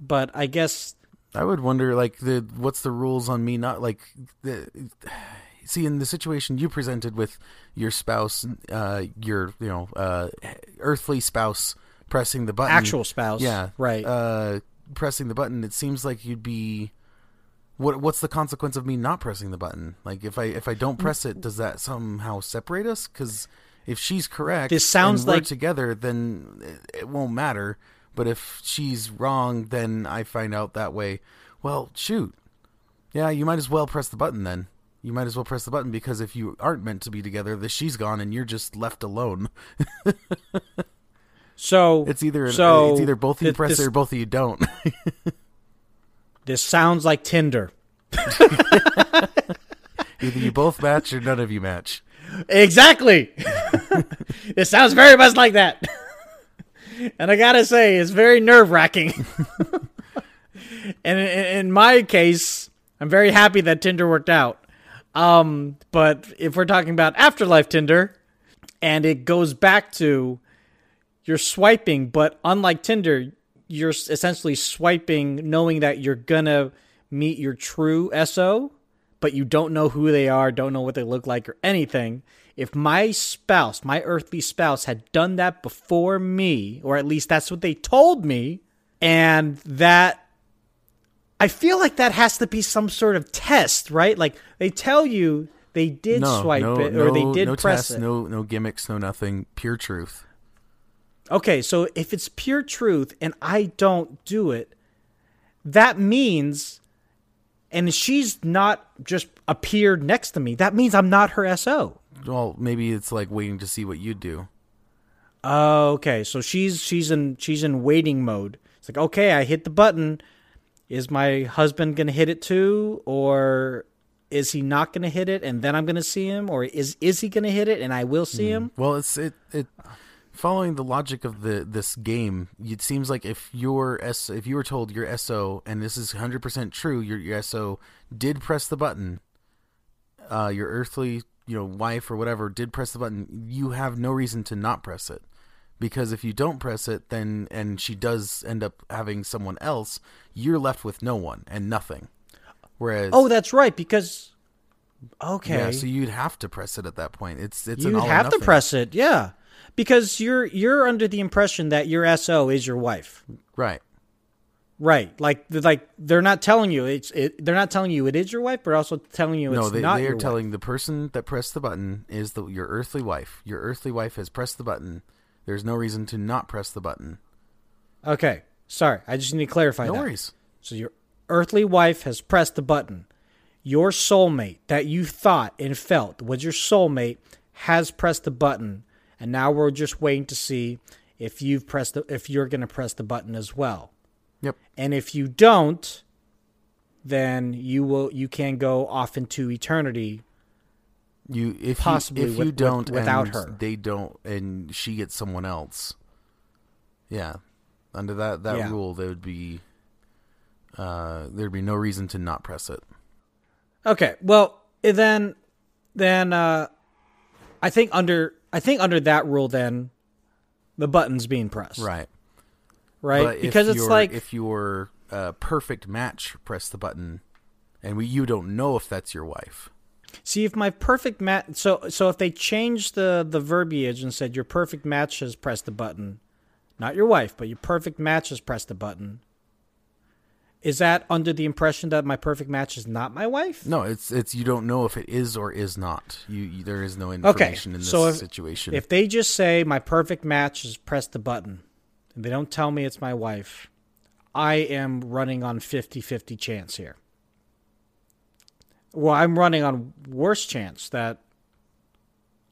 But I guess I would wonder like the what's the rules on me not like the see in the situation you presented with your spouse uh your you know uh earthly spouse pressing the button. Actual spouse, yeah. right? uh pressing the button it seems like you'd be what what's the consequence of me not pressing the button? Like if i if i don't press it does that somehow separate us? Because if she's correct This sounds and we're like- together then it, it won't matter. But if she's wrong then i find out that way. Well shoot. Yeah you might as well press the button then you might as well press the button because if you aren't meant to be together, the she's gone and you're just left alone. so It's either so it's either both of you thi- press this, it or both of you don't. this sounds like Tinder. either you both match or none of you match. Exactly. it sounds very much like that. and I gotta say, it's very nerve wracking. and in, in my case, I'm very happy that Tinder worked out. Um, but if we're talking about afterlife Tinder, and it goes back to you're swiping, but unlike Tinder, you're essentially swiping knowing that you're gonna meet your true SO, but you don't know who they are, don't know what they look like, or anything. If my spouse, my earthly spouse, had done that before me, or at least that's what they told me, and that I feel like that has to be some sort of test, right? Like they tell you they did no, swipe no, it, or they did no press tests, it. no no gimmicks, no nothing, pure truth. Okay, so if it's pure truth and I don't do it, that means, and she's not just appeared next to me, that means I'm not her SO. Well, maybe it's like waiting to see what you do. Oh, okay. So she's she's in she's in waiting mode. It's like, okay, I hit the button. Is my husband gonna hit it too, or is he not gonna hit it and then I'm gonna see him, or is is he gonna hit it and I will see him? Well, it's it it following the logic of the this game. It seems like if your S if you were told your SO and this is hundred percent true, your, your SO did press the button. Uh, your earthly you know wife or whatever did press the button. You have no reason to not press it. Because if you don't press it, then and she does end up having someone else, you're left with no one and nothing. Whereas, Oh, that's right. Because okay, yeah, so you'd have to press it at that point. It's it's you have to press it, yeah, because you're you're under the impression that your SO is your wife, right. right? Like like they're not telling you it's it, they're not telling you it is your wife, but also telling you No, it's they, not they are wife. telling the person that pressed the button is the your earthly wife. Your earthly wife has pressed the button. There's no reason to not press the button. Okay, sorry, I just need to clarify No that. worries. So your earthly wife has pressed the button. Your soulmate that you thought and felt was your soulmate has pressed the button, and now we're just waiting to see if you've pressed the, if you're going to press the button as well. Yep. And if you don't, then you will you can go off into eternity. You if Possibly you, if with- you don't without and her. they don't and she gets someone else. Yeah. Under that that Yeah. rule there would be uh there'd be no reason to not press it. Okay, well then, then uh, I think under I think under that rule, then the button's being pressed, Right. right? But because it's like if your uh, perfect match press the button, and we, you don't know if that's your wife. See if my perfect match. So so if they changed the the verbiage and said your perfect match has pressed the button, not your wife, but your perfect match has pressed the button. Is that under the impression that my perfect match is not my wife? No, it's it's you don't know if it is or is not. You, you there is no Okay, information in this so if, situation. if they just say my perfect match has pressed the button, and they don't tell me it's my wife, I am running on 50-50 chance here. Well, I'm running on worse chance that.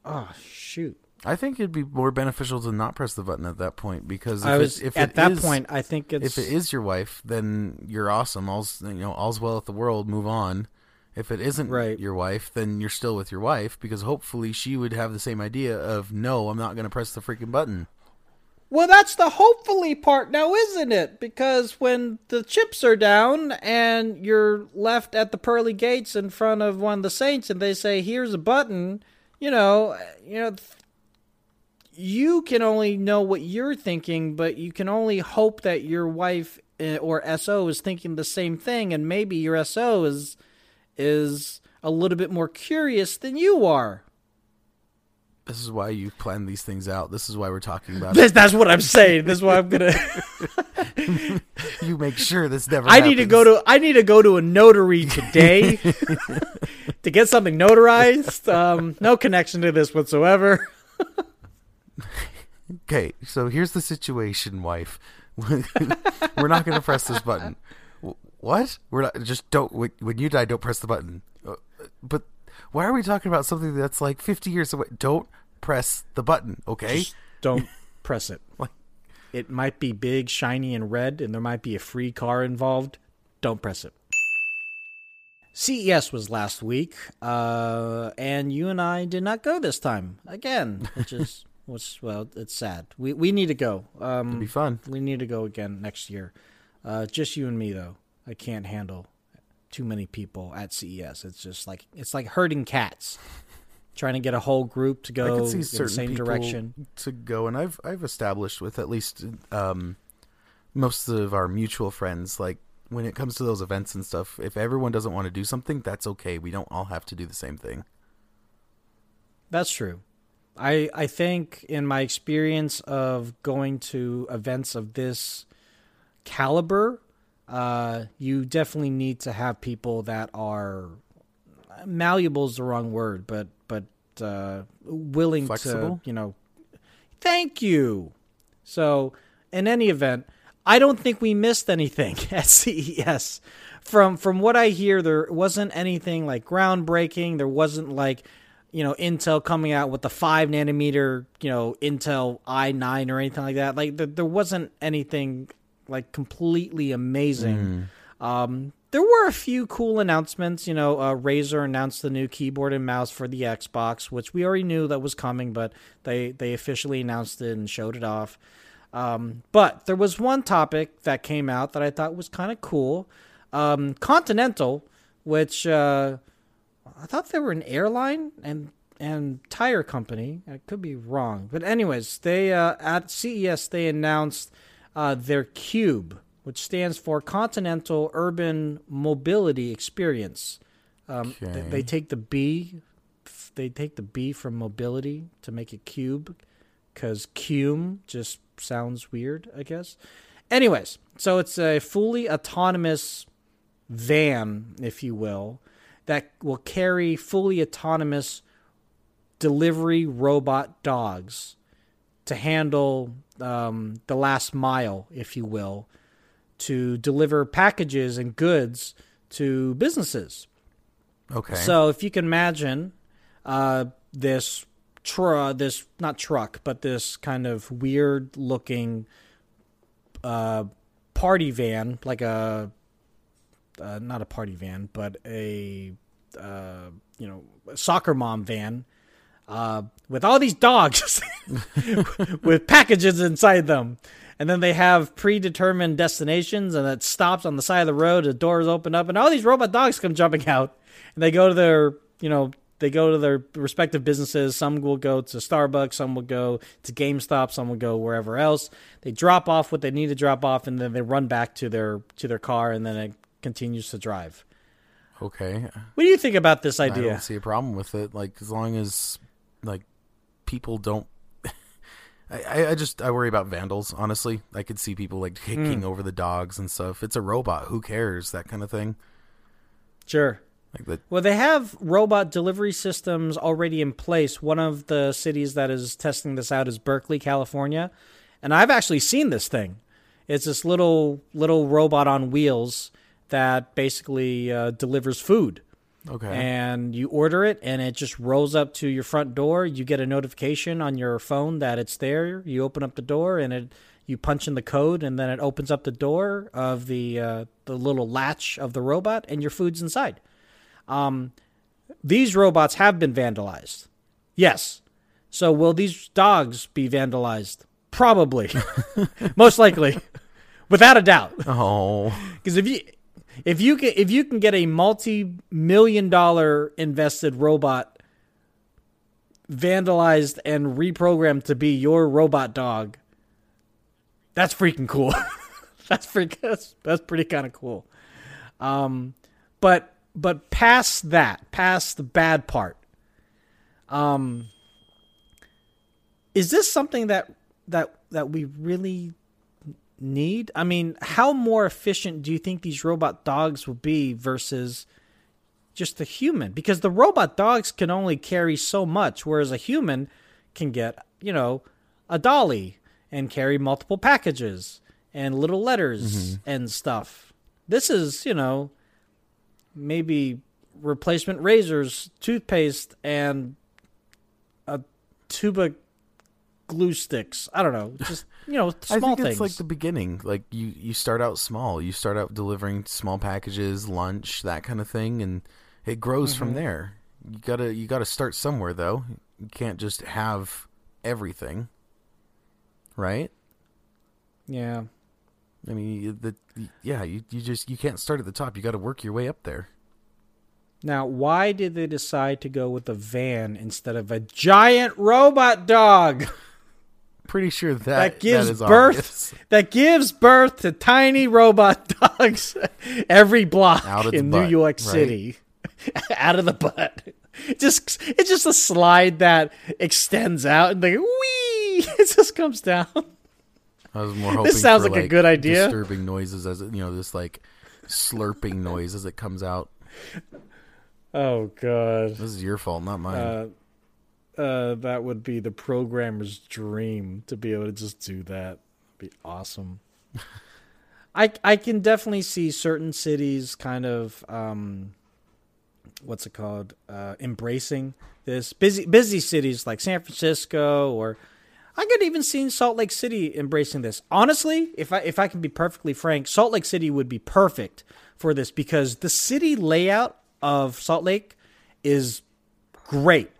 Oh shoot! I think it'd be more beneficial to not press the button at that point because if I was it, if at that is- point. I think it's if it is your wife, then you're awesome. All's you know, all's well at the world. Move on. If it isn't Right. your wife, then you're still with your wife because hopefully she would have the same idea of no, I'm not going to press the freaking button. Well, that's the hopefully part now, isn't it? Because when the chips are down and you're left at the pearly gates in front of one of the saints and they say, "Here's a button," you know, you know, you can only know what you're thinking, but you can only hope that your wife eh, or SO is thinking the same thing and maybe your SO is is a little bit more curious than you are. This is why you plan these things out. This is why we're talking about This, that's what I'm saying. This is why I'm gonna. You make sure this never. I need to go to I need to go to a notary today to get something notarized. Um, no connection to this whatsoever. Okay, so here's the situation, wife. We're not going to press this button. What? We're not. Just don't. When when you die, don't press the button. Uh, But why are we talking about something that's like 50 years away? Don't press the button, okay? Just don't press it. Like- It might be big, shiny, and red, and there might be a free car involved. Don't press it. CES was last week, uh, and you and I did not go this time again, which is which well, it's sad. We we need to go. Um, It'd be fun. We need to go again next year. Uh, just you and me though. I can't handle too many people at CES. It's just like it's like herding cats. Trying to get a whole group to go in the same direction. to go, and I've I've established with at least um, most of our mutual friends, like when it comes to those events and stuff, if everyone doesn't want to do something, that's okay. We don't all have to do the same thing. That's true. I I think in my experience of going to events of this caliber, uh, you definitely need to have people that are malleable is the wrong word, but but uh, willing Flexible? to you know. Thank you. So in any event, I don't think we missed anything at CES. From from what I hear, there wasn't anything like groundbreaking. There wasn't like you know Intel coming out with the five nanometer you know Intel i9 or anything like that. Like there, there wasn't anything like completely amazing. Um, there were a few cool announcements. You know, uh, Razer announced the new keyboard and mouse for the Xbox, which we already knew that was coming, but they they officially announced it and showed it off. Um, but there was one topic that came out that I thought was kind of cool. Um, Continental, which uh, I thought they were an airline and and tire company. I could be wrong, but anyways, they uh, at CES they announced uh, their Cube, which stands for Continental Urban Mobility Experience. Um, Okay. they take the B, they take the B from mobility to make it cube, because cum just sounds weird, I guess. Anyways, so it's a fully autonomous van, if you will, that will carry fully autonomous delivery robot dogs to handle um, the last mile, if you will, to deliver packages and goods to businesses. Okay. So if you can imagine uh, this tr- this not truck, but this kind of weird looking uh, party van, like a uh, not a party van, but a uh, you know soccer mom van uh, with all these dogs with packages inside them. And then they have predetermined destinations, and it stops on the side of the road. The doors open up, and all these robot dogs come jumping out. and they go to their you know they go to their respective businesses. Some will go to Starbucks, some will go to GameStop, some will go wherever else. They drop off what they need to drop off, and then they run back to their to their car, and then it continues to drive. Okay. What do you think about this idea? I don't see a problem with it. Like as long as like people don't. I, I- just I worry about vandals. Honestly, I could see people like kicking Hmm. over the dogs and stuff. It's a robot. Who cares? That kind of thing. Sure. Like that. Well, they have robot delivery systems already in place. One of the cities that is testing this out is Berkeley, California, and I've actually seen this thing. It's this little little robot on wheels that basically uh, delivers food. Okay. and you order it and it just rolls up to your front door. You get a notification on your phone that it's there. You open up the door and it you punch in the code and then it opens up the door of the uh, the little latch of the robot and your food's inside. Um, these robots have been vandalized. Yes. So will these dogs be vandalized? Probably. Most likely. Without a doubt. Oh. because if you if you can if you can get a multi million dollar invested robot vandalized and reprogrammed to be your robot dog, that's freaking cool. that's freaking that's, that's pretty kind of cool. Um, but but past that, past the bad part, um, is this something that that that we really need? I mean, how more efficient do you think these robot dogs will be versus just the human? Because the robot dogs can only carry so much, whereas a human can get, you know, a dolly and carry multiple packages and little letters mm-hmm. and stuff. This is, you know, maybe replacement razors, toothpaste, and a tube of glue sticks. I don't know, just you know, I small think things. it's like the beginning. Like you, you start out small. You start out delivering small packages, lunch, that kind of thing, and it grows Mm-hmm. from there. You gotta, you gotta start somewhere though. You can't just have everything, right? yeah. I mean, the yeah, you, you just you can't start at the top. You got to work your way up there. Now, why did they decide to go with a van instead of a giant robot dog Pretty sure that that gives birth obvious. that gives birth to tiny robot dogs every block Out of the in New butt, York right? City? Out of the butt. Just it's just a slide that extends out and like wee it just comes down. I was more hoping. this sounds for, like a good idea. Disturbing noises as it, you know, this like slurping noise as it comes out. Oh god. This is your fault, not mine. Uh, uh, that would be the programmer's dream to be able to just do that. Be awesome. I I can definitely see certain cities kind of um, what's it called? Uh, embracing this busy busy cities like San Francisco or I could even see Salt Lake City embracing this. Honestly, if I if I can be perfectly frank, Salt Lake City would be perfect for this because the city layout of Salt Lake is great.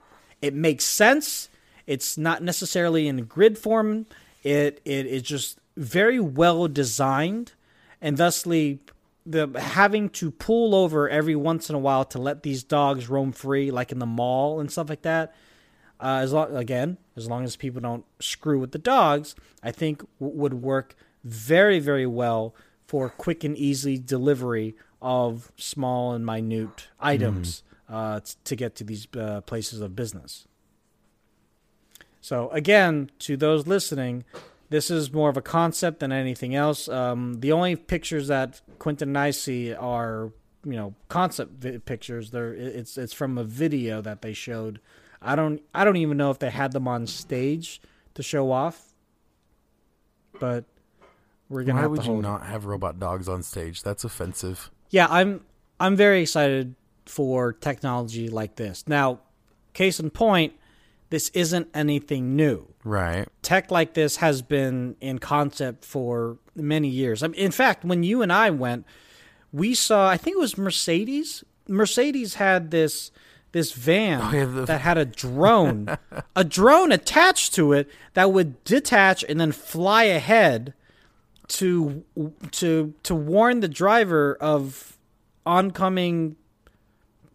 It makes sense. It's not necessarily in grid form. It it is just very well designed, and thusly the having to pull over every once in a while to let these dogs roam free, like in the mall and stuff like that. Uh, as long again, as long as people don't screw with the dogs, I think w- would work very very well for quick and easy delivery of small and minute items uh, t- to get to these uh, places of business. So again, to those listening, this is more of a concept than anything else. Um, the only pictures that Quentin and I see are, you know, concept vi- pictures. They're it's it's from a video that they showed. I don't I don't even know if they had them on stage to show off. But we're gonna Why have would to you not have robot dogs on stage? That's offensive. Yeah, I'm I'm very excited for technology like this. Now, case in point, this isn't anything new. Right. Tech like this has been in concept for many years. I mean, in fact, when you and I went, we saw I think it was Mercedes. Mercedes had this this van Oh, yeah, the- that had a drone, a drone attached to it that would detach and then fly ahead to to to warn the driver of oncoming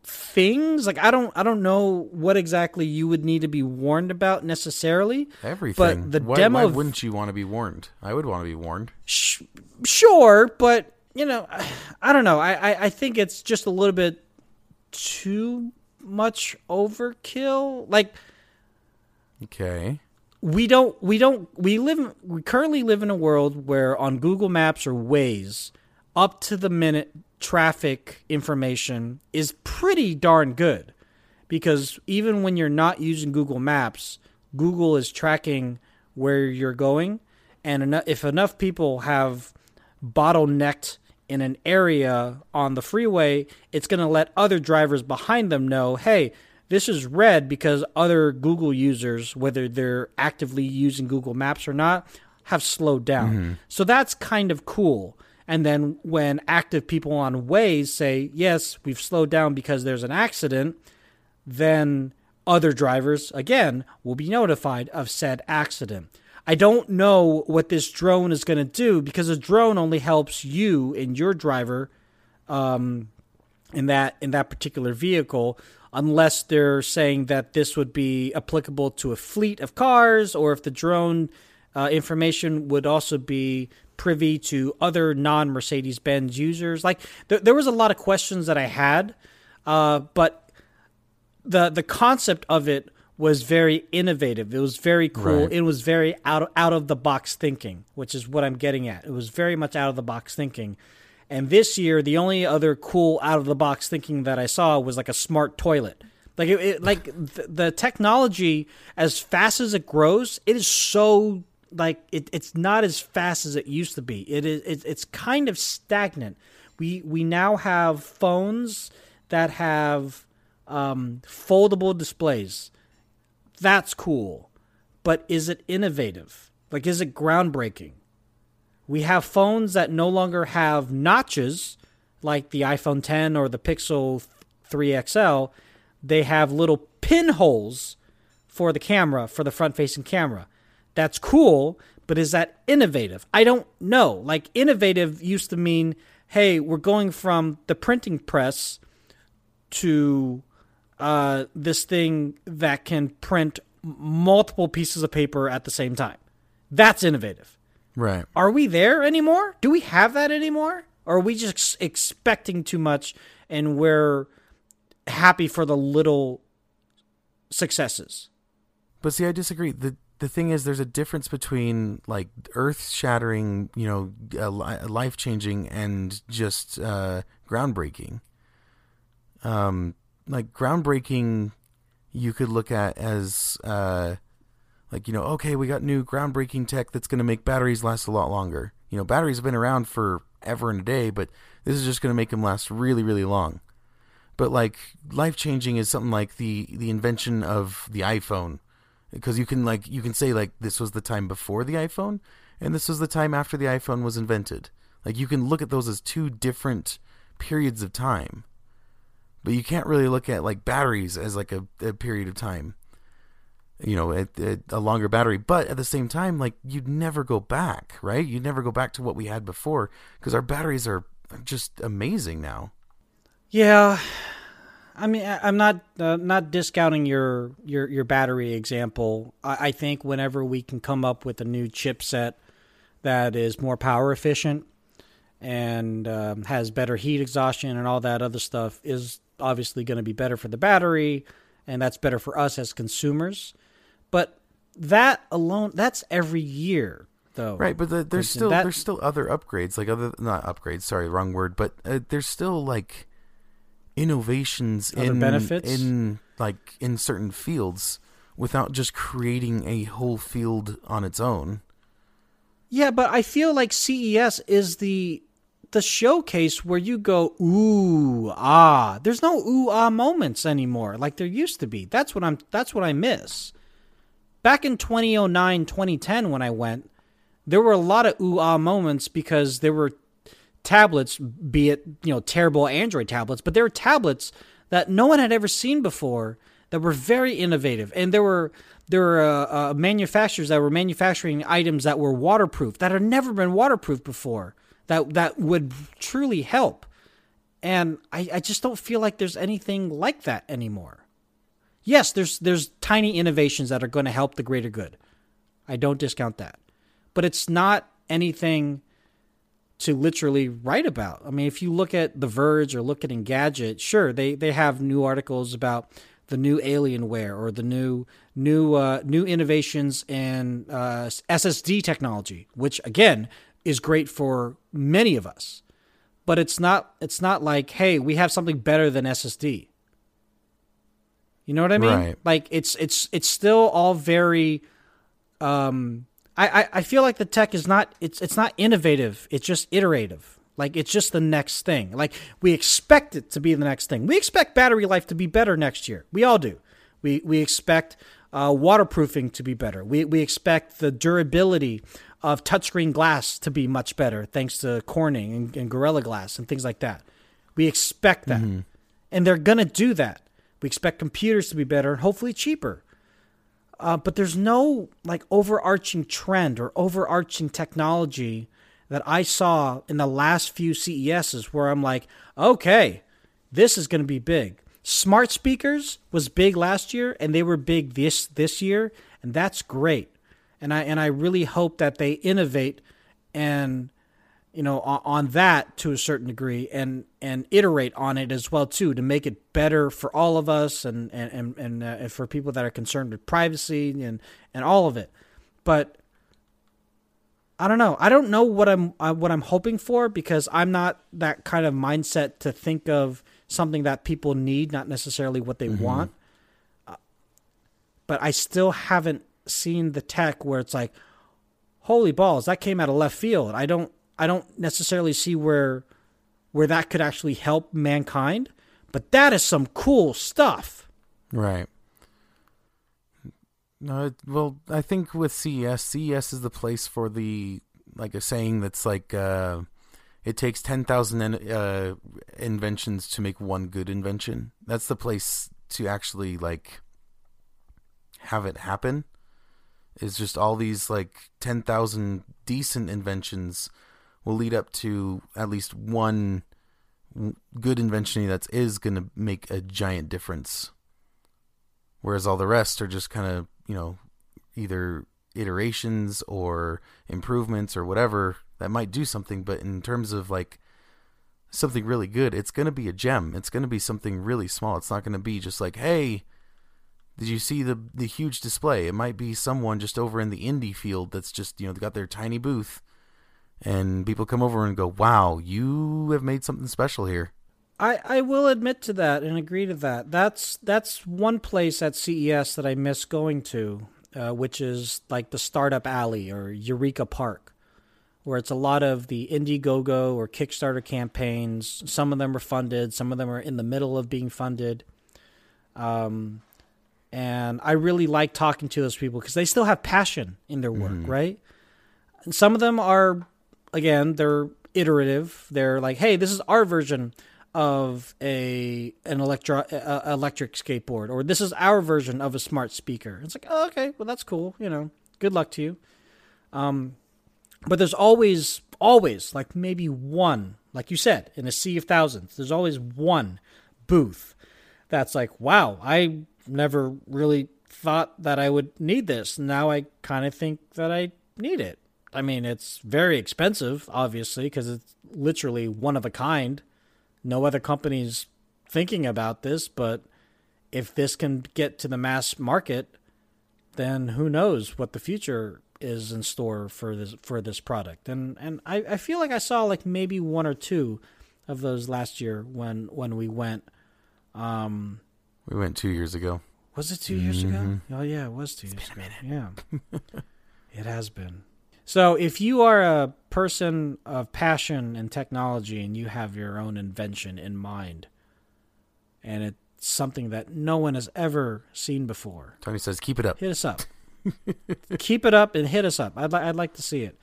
things. Like I don't I don't know what exactly you would need to be warned about necessarily. Everything. But the why, demo why wouldn't you want to be warned? I would want to be warned. Sh- sure, but you know, I don't know. I, I I think it's just a little bit too much overkill. Like Okay. we don't we don't we live we currently live in a world where on Google Maps or Waze up to the minute traffic information is pretty darn good because even when you're not using Google Maps Google is tracking where you're going and eno- if enough people have bottlenecked in an area on the freeway it's going to let other drivers behind them know hey this is red because other Google users, whether they're actively using Google Maps or not, have slowed down. Mm-hmm. So that's kind of cool. And then when active people on Waze say, yes, we've slowed down because there's an accident, then other drivers, again, will be notified of said accident. I don't know what this drone is going to do because a drone only helps you and your driver um, in that in that particular vehicle unless they're saying that this would be applicable to a fleet of cars or if the drone uh, information would also be privy to other non Mercedes Benz users. Like there, there was a lot of questions that I had, uh, but the the concept of it was very innovative. It was very cool. Right. It was very out out of the box thinking, which is what I'm getting at. It was very much out of the box thinking. And this year, the only other cool out of the box thinking that I saw was like a smart toilet. Like it, it like the, the technology, as fast as it grows, it is so like it, it's not as fast as it used to be. It is it, it's kind of stagnant. We we now have phones that have um, foldable displays. That's cool, but is it innovative? Like, is it groundbreaking? We have phones that no longer have notches, like the iPhone 10 or the Pixel 3 XL. They have little pinholes for the camera, for the front facing camera. That's cool, but is that innovative? I don't know. Like, innovative used to mean, hey, we're going from the printing press to uh, this thing that can print multiple pieces of paper at the same time. That's innovative. Right. Are we there anymore? Do we have that anymore? Or are we just expecting too much and we're happy for the little successes? But see, I disagree. the The thing is, there's a difference between like earth shattering, you know, life changing, and just uh, groundbreaking. Um, like groundbreaking, you could look at as uh, like you know, okay, we got new groundbreaking tech that's going to make batteries last a lot longer. You know, batteries have been around for ever and a day, but this is just going to make them last really, really long. But like life changing is something like the the invention of the iPhone, because you can like you can say like this was the time before the iPhone, and this was the time after the iPhone was invented. Like you can look at those as two different periods of time, but you can't really look at like batteries as like a, a period of time. You know, a, a, longer battery, but at the same time, like you'd never go back, right? You'd never go back to what we had before because our batteries are just amazing now. Yeah, I mean, I'm not uh, not discounting your your your battery example. I, I think whenever we can come up with a new chipset that is more power efficient and um, has better heat exhaustion and all that other stuff is obviously going to be better for the battery, and that's better for us as consumers. But that alone, that's every year, though. Right, but the, there's still that- there's still other upgrades, like other not upgrades. Sorry, wrong word. But uh, there's still like innovations Other in benefits? in like in certain fields without just creating a whole field on its own. Yeah, but I feel like CES is the the showcase where you go ooh ah. There's no ooh ah moments anymore like there used to be. That's what I'm that's what I miss. Back in 2009, 2010 when I went, there were a lot of ooh ah moments because there were tablets, be it, you know, terrible Android tablets, but there were tablets that no one had ever seen before that were very innovative. And there were there were uh, uh, manufacturers that were manufacturing items that were waterproof that had never been waterproof before. That that would truly help. And I, I just don't feel like there's anything like that anymore. Yes, there's there's tiny innovations that are going to help the greater good. I don't discount that. But it's not anything to literally write about. I mean, if you look at The Verge or look at Engadget, sure, they, they have new articles about the new Alienware or the new new uh, new innovations in uh, SSD technology, which again is great for many of us. But it's not it's not like, hey, we have something better than SSD. You know what I mean? Right. Like it's it's it's still all very um I, I, I feel like the tech is not it's it's not innovative, it's just iterative. Like it's just the next thing. Like we expect it to be the next thing. We expect battery life to be better next year. We all do. We we expect uh, waterproofing to be better. We we expect the durability of touchscreen glass to be much better, thanks to Corning and, and Gorilla Glass and things like that. We expect that, and they're gonna do that. We expect computers to be better and hopefully cheaper. Uh, but there's no like overarching trend or overarching technology that I saw in the last few CESs where I'm like, okay, this is going to be big. Smart speakers was big last year, and they were big this this year, and that's great. And I and I really hope that they innovate and you know on, on that to a certain degree and and iterate on it as well too to make it better for all of us and and and, and, uh, and for people that are concerned with privacy and and all of it but I don't know. I don't know what I'm uh, what I'm hoping for because I'm not that kind of mindset to think of something that people need, not necessarily what they want. Uh, but I still haven't seen the tech where it's like, holy balls, that came out of left field. I don't I don't necessarily see where where that could actually help mankind, but that is some cool stuff. Right. No, well, I think with CES, CES is the place for the like a saying that's like uh, it takes ten thousand uh, inventions to make one good invention. That's the place to actually like have it happen. Is just all these like ten thousand decent inventions will lead up to at least one good invention that is going to make a giant difference. Whereas all the rest are just kind of you know either iterations or improvements or whatever that might do something but in terms of like something really good it's going to be a gem. It's going to be something really small. It's not going to be just like hey did you see the the huge display? It might be someone just over in the indie field that's just you know got their tiny booth and people come over and go wow you have made something special here I, I will admit to that and agree to that. That's that's one place at CES that I miss going to, uh, which is like the Startup Alley or Eureka Park, where it's a lot of the Indiegogo or Kickstarter campaigns. Some of them are funded, some of them are in the middle of being funded. Um, and I really like talking to those people because they still have passion in their work, right? And some of them are, again, they're iterative. They're like, hey, this is our version of a an electro uh, electric skateboard, or this is our version of a smart speaker. It's like, oh, okay, well that's cool. You know, good luck to you. Um, but there's always always like maybe one, like you said, in a sea of thousands. There's always one booth that's like, wow, I never really thought that I would need this. Now I kind of think that I need it. I mean, it's very expensive, obviously, because it's literally one of a kind. No other company's thinking about this, but if this can get to the mass market, then who knows what the future is in store for this for this product. And and I, I feel like I saw like maybe one or two of those last year when when we went. Um, we went two years ago was it 2 years ago? Oh yeah, it was two years ago. Yeah, it has been. So if you are a person of passion and technology and you have your own invention in mind, and it's something that no one has ever seen before, tony says keep it up hit us up. Keep it up and hit us up. I'd li- I'd like to see it.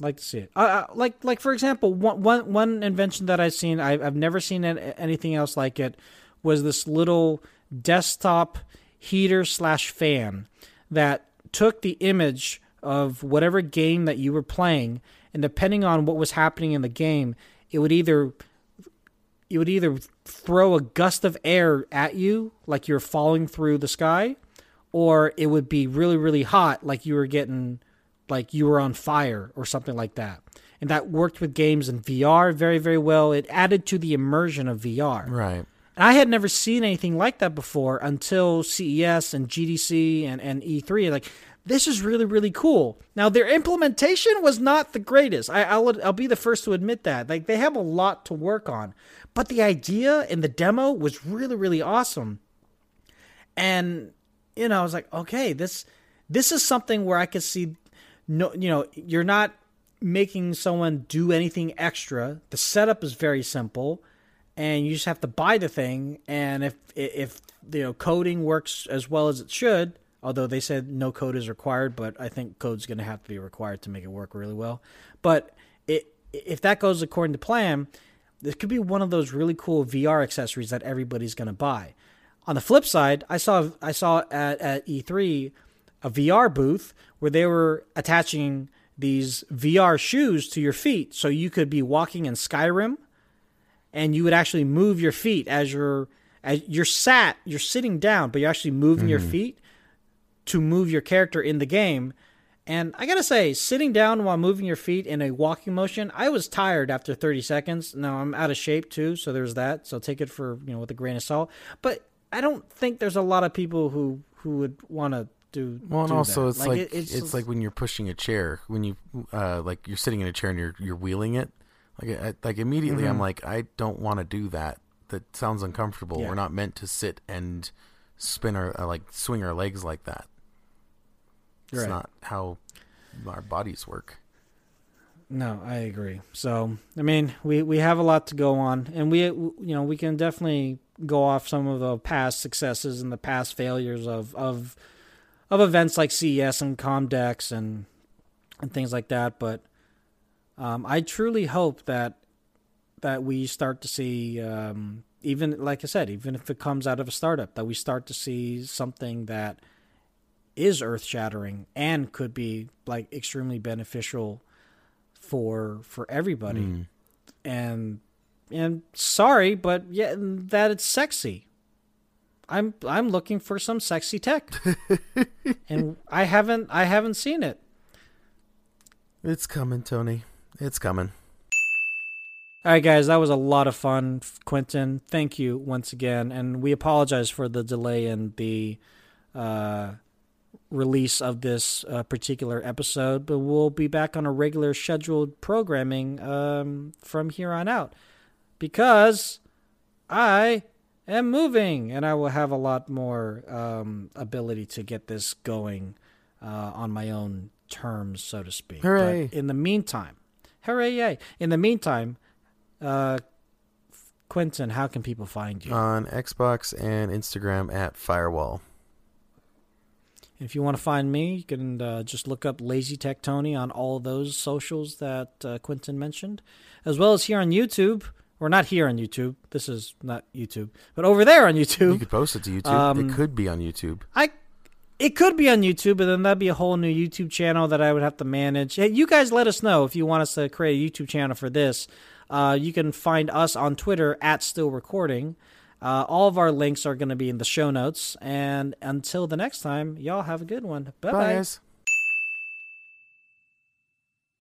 Like to see it. Like like for example, one one one invention that I've seen, I, I've never seen an- anything else like it, was this little desktop heater slash fan that took the image of whatever game that you were playing, and depending on what was happening in the game, it would either it would either throw a gust of air at you like you're falling through the sky, or it would be really really hot like you were getting like you were on fire or something like that. And that worked with games in VR very very well. It added to the immersion of VR. Right. And I had never seen anything like that before until CES and GDC and, and E3. Like, this is really, really cool. Now, their implementation was not the greatest. I, I'll, I'll be the first to admit that. Like, they have a lot to work on. But the idea in the demo was really, really awesome. And, you know, I was like, okay, this this is something where I could see no you know, you're not making someone do anything extra. The setup is very simple and you just have to buy the thing and if if you know coding works as well as it should although they said no code is required but i think code's going to have to be required to make it work really well. But it, if that goes according to plan this could be one of those really cool vr accessories that everybody's going to buy. On the flip side i saw i saw at, at e3 a vr booth where they were attaching these vr shoes to your feet. So you could be walking in skyrim and you would actually move your feet as you're as you're sat, you're sitting down, but you're actually moving mm-hmm. your feet to move your character in the game. And I gotta say, sitting down while moving your feet in a walking motion, I was tired after 30 seconds. Now I'm out of shape too, so there's that. So take it for you know with a grain of salt. But I don't think there's a lot of people who who would want to do. Well, and do also that. it's like, like it, it's, it's like when you're pushing a chair, when you uh like you're sitting in a chair and you're you're wheeling it. Like, I, like immediately, mm-hmm. I'm like, I don't want to do that. That sounds uncomfortable. Yeah. We're not meant to sit and spin our uh, like swing our legs like that. It's right. not how our bodies work. No, I agree. So, I mean, we we have a lot to go on, and we you know we can definitely go off some of the past successes and the past failures of of of events like CES and Comdex and and things like that. But um, I truly hope that that we start to see, um, even like I said, even if it comes out of a startup, that we start to see something that is earth shattering and could be like extremely beneficial for for everybody. Mm. And and sorry, but yeah, that it's sexy. I'm I'm looking for some sexy tech, and I haven't I haven't seen it. It's coming, Tony. It's coming. All right, guys, that was a lot of fun. Quentin, thank you once again. And we apologize for the delay in the uh, release of this uh, particular episode, but we'll be back on a regular scheduled programming um, from here on out because I am moving and I will have a lot more um, ability to get this going uh, on my own terms, so to speak. Hooray! But in the meantime, Hooray! Yay! In the meantime, uh, Quentin, how can people find you? On Xbox and Instagram at Firewall. If you want to find me, you can uh, just look up Lazy Tech Tony on all those socials that uh, Quentin mentioned, as well as here on YouTube. Or not here on YouTube. This is not YouTube, but over there on YouTube. You could post it to YouTube. Um, it could be on YouTube. I it could be on YouTube, but then that'd be a whole new YouTube channel that I would have to manage. Hey, you guys let us know if you want us to create a YouTube channel for this. Uh, you can find us on Twitter at Still Recording. Uh, all of our links are going to be in the show notes. And until the next time, y'all have a good one. Bye bye.